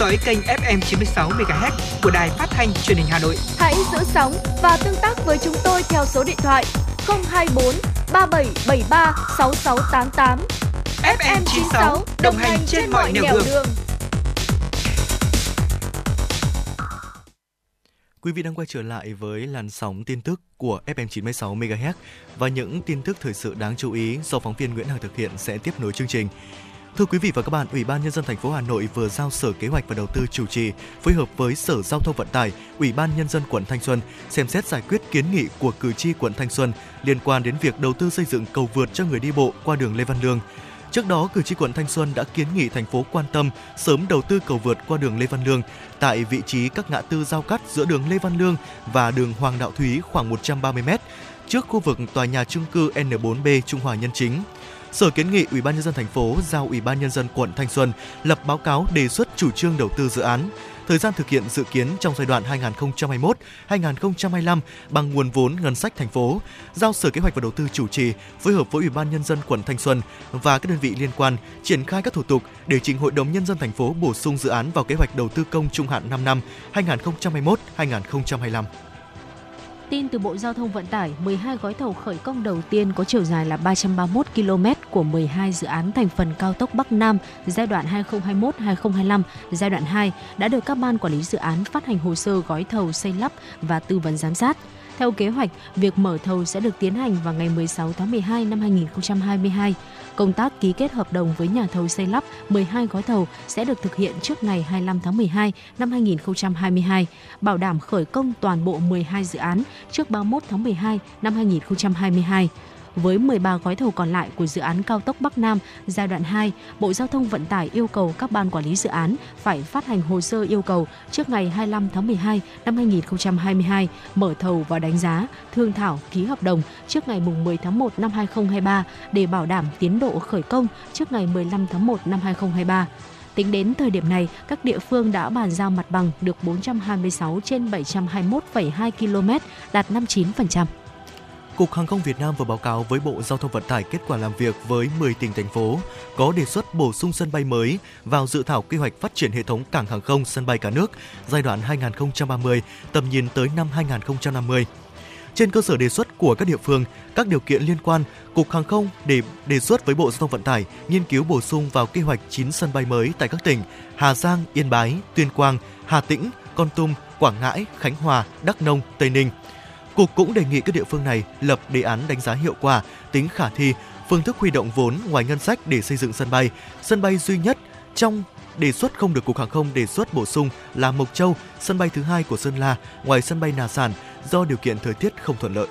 A: dõi kênh FM 96 MHz của đài phát thanh truyền hình Hà Nội.
B: Hãy giữ sóng và tương tác với chúng tôi theo số điện thoại 024 3773 6688.
A: FM 96 đồng hành trên mọi nẻo đường.
D: Quý vị đang quay trở lại với làn sóng tin tức của FM 96 MHz và những tin tức thời sự đáng chú ý do phóng viên Nguyễn Hằng thực hiện sẽ tiếp nối chương trình. Thưa quý vị và các bạn, Ủy ban nhân dân thành phố Hà Nội vừa giao Sở Kế hoạch và Đầu tư chủ trì phối hợp với Sở Giao thông Vận tải, Ủy ban nhân dân quận Thanh Xuân xem xét giải quyết kiến nghị của cử tri quận Thanh Xuân liên quan đến việc đầu tư xây dựng cầu vượt cho người đi bộ qua đường Lê Văn Lương. Trước đó, cử tri quận Thanh Xuân đã kiến nghị thành phố quan tâm sớm đầu tư cầu vượt qua đường Lê Văn Lương tại vị trí các ngã tư giao cắt giữa đường Lê Văn Lương và đường Hoàng Đạo Thúy khoảng 130 m trước khu vực tòa nhà chung cư N4B Trung Hòa Nhân Chính. Sở kiến nghị Ủy ban nhân dân thành phố giao Ủy ban nhân dân quận Thanh Xuân lập báo cáo đề xuất chủ trương đầu tư dự án. Thời gian thực hiện dự kiến trong giai đoạn 2021-2025 bằng nguồn vốn ngân sách thành phố, giao Sở Kế hoạch và Đầu tư chủ trì phối hợp với Ủy ban nhân dân quận Thanh Xuân và các đơn vị liên quan triển khai các thủ tục để trình Hội đồng nhân dân thành phố bổ sung dự án vào kế hoạch đầu tư công trung hạn 5 năm 2021-2025.
E: Tin từ Bộ Giao thông Vận tải, 12 gói thầu khởi công đầu tiên có chiều dài là 331 km của 12 dự án thành phần cao tốc Bắc Nam giai đoạn 2021-2025, giai đoạn 2 đã được các ban quản lý dự án phát hành hồ sơ gói thầu xây lắp và tư vấn giám sát. Theo kế hoạch, việc mở thầu sẽ được tiến hành vào ngày 16 tháng 12 năm 2022. Công tác ký kết hợp đồng với nhà thầu xây lắp 12 gói thầu sẽ được thực hiện trước ngày 25 tháng 12 năm 2022, bảo đảm khởi công toàn bộ 12 dự án trước 31 tháng 12 năm 2022 với 13 gói thầu còn lại của dự án cao tốc Bắc Nam giai đoạn 2, Bộ Giao thông Vận tải yêu cầu các ban quản lý dự án phải phát hành hồ sơ yêu cầu trước ngày 25 tháng 12 năm 2022, mở thầu và đánh giá, thương thảo, ký hợp đồng trước ngày 10 tháng 1 năm 2023 để bảo đảm tiến độ khởi công trước ngày 15 tháng 1 năm 2023. Tính đến thời điểm này, các địa phương đã bàn giao mặt bằng được 426 trên 721,2 km, đạt 59%.
D: Cục Hàng không Việt Nam vừa báo cáo với Bộ Giao thông Vận tải kết quả làm việc với 10 tỉnh thành phố có đề xuất bổ sung sân bay mới vào dự thảo quy hoạch phát triển hệ thống cảng hàng không sân bay cả nước giai đoạn 2030 tầm nhìn tới năm 2050. Trên cơ sở đề xuất của các địa phương, các điều kiện liên quan, Cục Hàng không để đề xuất với Bộ Giao thông Vận tải nghiên cứu bổ sung vào kế hoạch 9 sân bay mới tại các tỉnh Hà Giang, Yên Bái, Tuyên Quang, Hà Tĩnh, Con Tum, Quảng Ngãi, Khánh Hòa, Đắk Nông, Tây Ninh. Cục cũng đề nghị các địa phương này lập đề án đánh giá hiệu quả, tính khả thi, phương thức huy động vốn ngoài ngân sách để xây dựng sân bay. Sân bay duy nhất trong đề xuất không được Cục Hàng không đề xuất bổ sung là Mộc Châu, sân bay thứ hai của Sơn La, ngoài sân bay Nà Sản do điều kiện thời tiết không thuận lợi.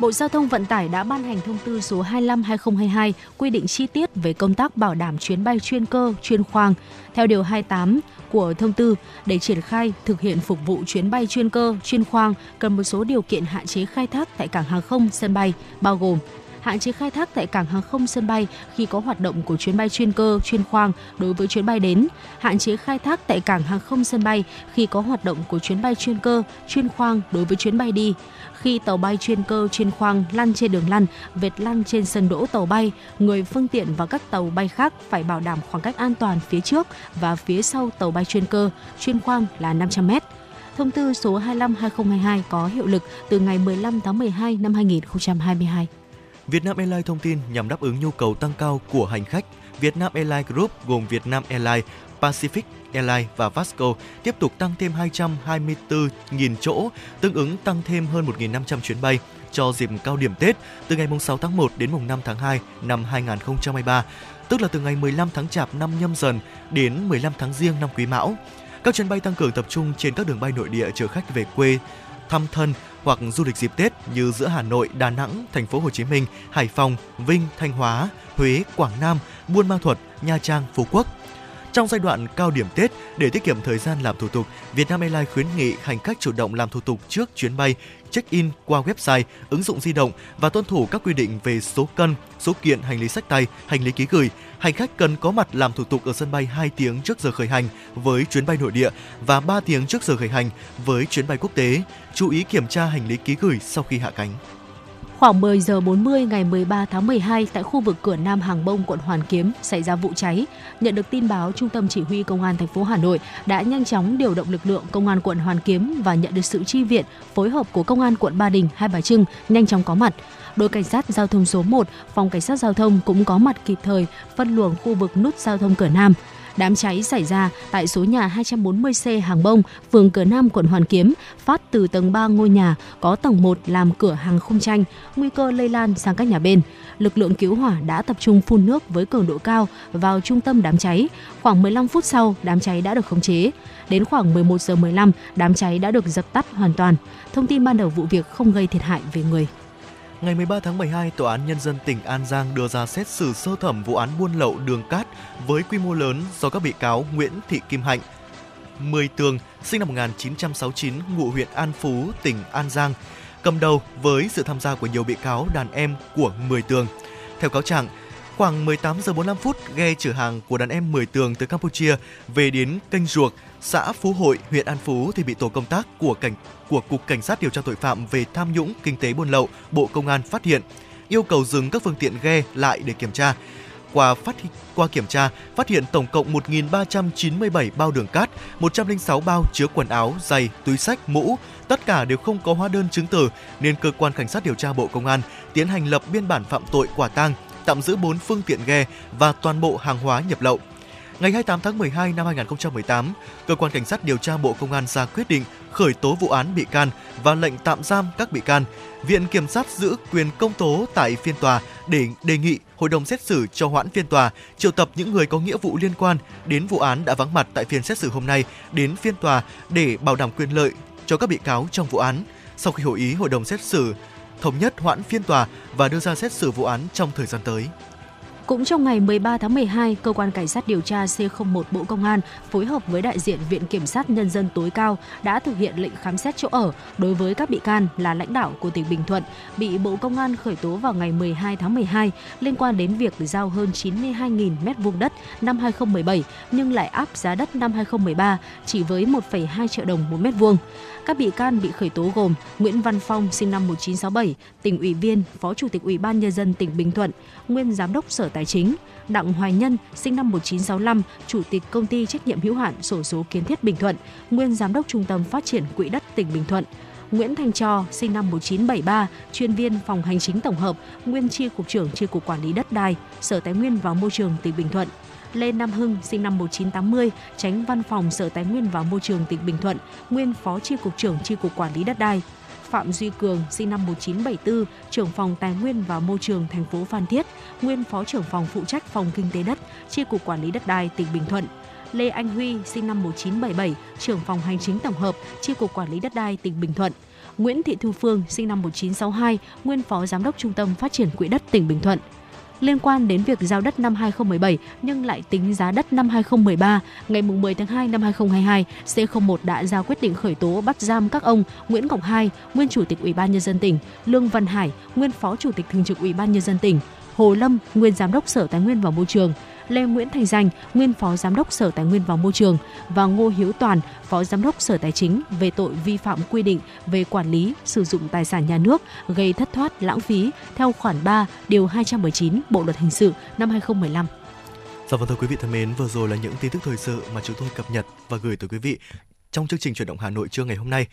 E: Bộ Giao thông Vận tải đã ban hành thông tư số 25/2022 quy định chi tiết về công tác bảo đảm chuyến bay chuyên cơ, chuyên khoang. Theo điều 28 của thông tư, để triển khai thực hiện phục vụ chuyến bay chuyên cơ, chuyên khoang cần một số điều kiện hạn chế khai thác tại cảng hàng không, sân bay, bao gồm hạn chế khai thác tại cảng hàng không sân bay khi có hoạt động của chuyến bay chuyên cơ, chuyên khoang đối với chuyến bay đến, hạn chế khai thác tại cảng hàng không sân bay khi có hoạt động của chuyến bay chuyên cơ, chuyên khoang đối với chuyến bay đi. Khi tàu bay chuyên cơ, chuyên khoang lăn trên đường lăn, vệt lăn trên sân đỗ tàu bay, người phương tiện và các tàu bay khác phải bảo đảm khoảng cách an toàn phía trước và phía sau tàu bay chuyên cơ, chuyên khoang là 500 mét. Thông tư số 25/2022 có hiệu lực từ ngày 15 tháng 12 năm 2022.
D: Vietnam Airlines thông tin nhằm đáp ứng nhu cầu tăng cao của hành khách, Vietnam Airlines Group gồm Vietnam Airlines, Pacific Airlines và Vasco tiếp tục tăng thêm 224.000 chỗ, tương ứng tăng thêm hơn 1.500 chuyến bay cho dịp cao điểm Tết từ ngày 6 tháng 1 đến mùng 5 tháng 2 năm 2023, tức là từ ngày 15 tháng Chạp năm Nhâm Dần đến 15 tháng Giêng năm Quý Mão. Các chuyến bay tăng cường tập trung trên các đường bay nội địa chở khách về quê, thăm thân hoặc du lịch dịp Tết như giữa Hà Nội, Đà Nẵng, thành phố Hồ Chí Minh, Hải Phòng, Vinh, Thanh Hóa, Huế, Quảng Nam, Buôn Ma Thuột, Nha Trang, Phú Quốc. Trong giai đoạn cao điểm Tết, để tiết kiệm thời gian làm thủ tục, Vietnam Airlines khuyến nghị hành khách chủ động làm thủ tục trước chuyến bay, check-in qua website, ứng dụng di động và tuân thủ các quy định về số cân, số kiện hành lý sách tay, hành lý ký gửi. Hành khách cần có mặt làm thủ tục ở sân bay 2 tiếng trước giờ khởi hành với chuyến bay nội địa và 3 tiếng trước giờ khởi hành với chuyến bay quốc tế. Chú ý kiểm tra hành lý ký gửi sau khi hạ cánh.
E: Khoảng 10 giờ 40 ngày 13 tháng 12 tại khu vực cửa Nam Hàng Bông, quận Hoàn Kiếm xảy ra vụ cháy. Nhận được tin báo, Trung tâm Chỉ huy Công an thành phố Hà Nội đã nhanh chóng điều động lực lượng Công an quận Hoàn Kiếm và nhận được sự chi viện, phối hợp của Công an quận Ba Đình, Hai Bà Trưng nhanh chóng có mặt. Đội cảnh sát giao thông số 1, phòng cảnh sát giao thông cũng có mặt kịp thời phân luồng khu vực nút giao thông cửa Nam. Đám cháy xảy ra tại số nhà 240C Hàng Bông, phường Cửa Nam, quận Hoàn Kiếm, phát từ tầng 3 ngôi nhà có tầng 1 làm cửa hàng khung tranh, nguy cơ lây lan sang các nhà bên. Lực lượng cứu hỏa đã tập trung phun nước với cường độ cao vào trung tâm đám cháy. Khoảng 15 phút sau, đám cháy đã được khống chế. Đến khoảng 11 giờ 15, đám cháy đã được dập tắt hoàn toàn. Thông tin ban đầu vụ việc không gây thiệt hại về người.
D: Ngày 13 tháng 12, Tòa án Nhân dân tỉnh An Giang đưa ra xét xử sơ thẩm vụ án buôn lậu đường cát với quy mô lớn do các bị cáo Nguyễn Thị Kim Hạnh, 10 tường, sinh năm 1969, ngụ huyện An Phú, tỉnh An Giang, cầm đầu với sự tham gia của nhiều bị cáo đàn em của 10 tường. Theo cáo trạng, khoảng 18 giờ 45 phút, ghe chở hàng của đàn em 10 tường từ Campuchia về đến kênh Ruộc, xã Phú Hội, huyện An Phú thì bị tổ công tác của cảnh của Cục Cảnh sát điều tra tội phạm về tham nhũng kinh tế buôn lậu, Bộ Công an phát hiện, yêu cầu dừng các phương tiện ghe lại để kiểm tra. Qua phát qua kiểm tra, phát hiện tổng cộng 1.397 bao đường cát, 106 bao chứa quần áo, giày, túi sách, mũ, tất cả đều không có hóa đơn chứng từ nên cơ quan cảnh sát điều tra Bộ Công an tiến hành lập biên bản phạm tội quả tang, tạm giữ 4 phương tiện ghe và toàn bộ hàng hóa nhập lậu. Ngày 28 tháng 12 năm 2018, cơ quan cảnh sát điều tra Bộ Công an ra quyết định khởi tố vụ án bị can và lệnh tạm giam các bị can. Viện kiểm sát giữ quyền công tố tại phiên tòa để đề nghị hội đồng xét xử cho hoãn phiên tòa, triệu tập những người có nghĩa vụ liên quan đến vụ án đã vắng mặt tại phiên xét xử hôm nay đến phiên tòa để bảo đảm quyền lợi cho các bị cáo trong vụ án. Sau khi hội ý hội đồng xét xử thống nhất hoãn phiên tòa và đưa ra xét xử vụ án trong thời gian tới.
E: Cũng trong ngày 13 tháng 12, cơ quan cảnh sát điều tra C01 Bộ Công an phối hợp với đại diện Viện kiểm sát nhân dân tối cao đã thực hiện lệnh khám xét chỗ ở đối với các bị can là lãnh đạo của tỉnh Bình Thuận bị Bộ Công an khởi tố vào ngày 12 tháng 12 liên quan đến việc giao hơn 92.000 m2 đất năm 2017 nhưng lại áp giá đất năm 2013 chỉ với 1,2 triệu đồng một mét vuông. Các bị can bị khởi tố gồm Nguyễn Văn Phong sinh năm 1967, tỉnh ủy viên, Phó Chủ tịch Ủy ban nhân dân tỉnh Bình Thuận, nguyên Giám đốc Sở Tài chính, Đặng Hoài Nhân sinh năm 1965, Chủ tịch Công ty trách nhiệm hữu hạn sổ số kiến thiết Bình Thuận, nguyên Giám đốc Trung tâm Phát triển Quỹ đất tỉnh Bình Thuận. Nguyễn Thành Cho, sinh năm 1973, chuyên viên phòng hành chính tổng hợp, nguyên chi cục trưởng chi cục quản lý đất đai, Sở Tài nguyên và Môi trường tỉnh Bình Thuận. Lê Nam Hưng, sinh năm 1980, tránh văn phòng Sở Tài nguyên và Môi trường tỉnh Bình Thuận, nguyên phó chi cục trưởng chi cục quản lý đất đai. Phạm Duy Cường, sinh năm 1974, trưởng phòng Tài nguyên và Môi trường thành phố Phan Thiết, nguyên phó trưởng phòng phụ trách phòng kinh tế đất, chi cục quản lý đất đai tỉnh Bình Thuận. Lê Anh Huy, sinh năm 1977, trưởng phòng hành chính tổng hợp, chi cục quản lý đất đai tỉnh Bình Thuận. Nguyễn Thị Thu Phương, sinh năm 1962, nguyên phó giám đốc Trung tâm Phát triển Quỹ đất tỉnh Bình Thuận liên quan đến việc giao đất năm 2017 nhưng lại tính giá đất năm 2013, ngày 10 tháng 2 năm 2022, C01 đã ra quyết định khởi tố bắt giam các ông Nguyễn Ngọc Hai, nguyên chủ tịch Ủy ban nhân dân tỉnh, Lương Văn Hải, nguyên phó chủ tịch thường trực Ủy ban nhân dân tỉnh, Hồ Lâm, nguyên giám đốc Sở Tài nguyên và Môi trường, Lê Nguyễn Thành Danh, nguyên phó giám đốc Sở Tài nguyên và Môi trường và Ngô Hiếu Toàn, phó giám đốc Sở Tài chính về tội vi phạm quy định về quản lý, sử dụng tài sản nhà nước gây thất thoát lãng phí theo khoản 3 điều 219 Bộ luật hình sự năm 2015.
D: Dạ vâng thưa quý vị thân mến, vừa rồi là những tin tức thời sự mà chúng tôi cập nhật và gửi tới quý vị trong chương trình chuyển động Hà Nội trưa ngày hôm nay.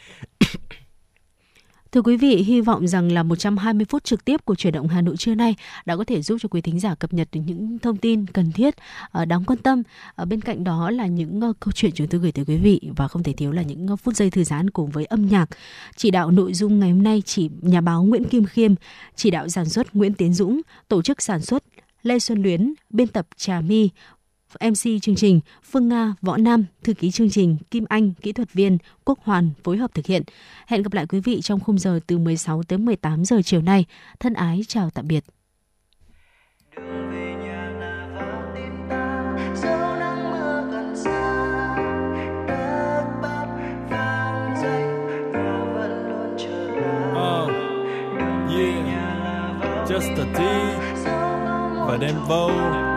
E: Thưa quý vị, hy vọng rằng là 120 phút trực tiếp của chuyển động Hà Nội trưa nay đã có thể giúp cho quý thính giả cập nhật những thông tin cần thiết, ờ, đáng quan tâm. Ở bên cạnh đó là những ờ, câu chuyện chúng tôi gửi tới quý vị và không thể thiếu là những phút giây thư giãn cùng với âm nhạc. Chỉ đạo nội dung ngày hôm nay chỉ nhà báo Nguyễn Kim Khiêm, chỉ đạo sản xuất Nguyễn Tiến Dũng, tổ chức sản xuất Lê Xuân Luyến, biên tập Trà My, MC chương trình Phương Nga, Võ Nam, thư ký chương trình Kim Anh, kỹ thuật viên Quốc Hoàn phối hợp thực hiện. Hẹn gặp lại quý vị trong khung giờ từ 16 tới 18 giờ chiều nay. Thân ái chào tạm biệt.
J: Yeah, just a T và đem vô.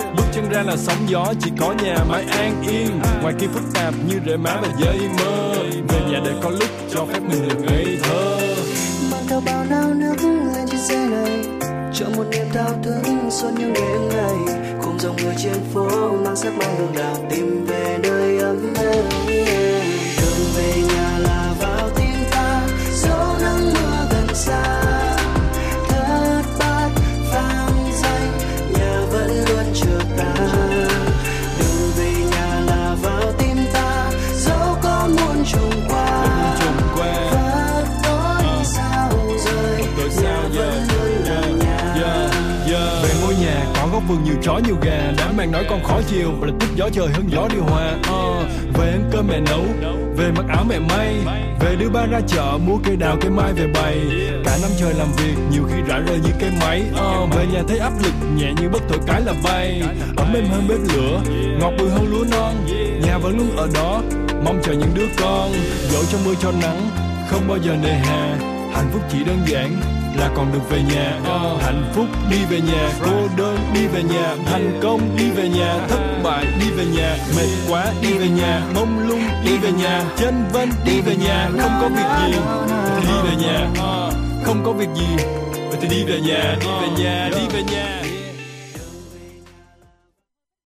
J: Ra là sóng gió, chỉ có nhà mái an yên. Ngoài kia phức tạp như rễ má và dây mơ, về nhà để có lúc cho phép mình được ngây thơ.
K: Mang theo bao nao nước lên chiếc xe này cho một niềm thao thức suốt những đêm ngày. Cùng dòng người trên phố mang sắc mang đường đào tìm về nơi ấm êm. Đường về nhà là
J: vườn nhiều chó nhiều gà đám mang nói con khó chiều là thích gió trời hơn gió điều hòa. Uh, về ăn cơm mẹ nấu về mặc áo mẹ may về đưa ba ra chợ mua cây đào cây mai về bày. Cả năm trời làm việc nhiều khi rã rời như cây máy. Uh, về nhà thấy áp lực nhẹ như bất thổi cái là bay. Ấm êm hơn bếp lửa ngọt bùi hơn lúa non. Nhà vẫn luôn ở đó mong chờ những đứa con. Dẫu cho mưa cho nắng không bao giờ nề hà. Hạnh phúc chỉ đơn giản là còn được về nhà. Ờ, hạnh phúc đi về nhà cô đơn đi về nhà, thành công, đi về nhà. Thất bại, đi về nhà. Mệt quá, đi về nhà. Mông lung, đi về nhà. Chân vân, đi về nhà. Không có việc gì. Thì đi về nhà. Không có việc gì. Vậy thì đi về nhà, đi về nhà, đi về nhà.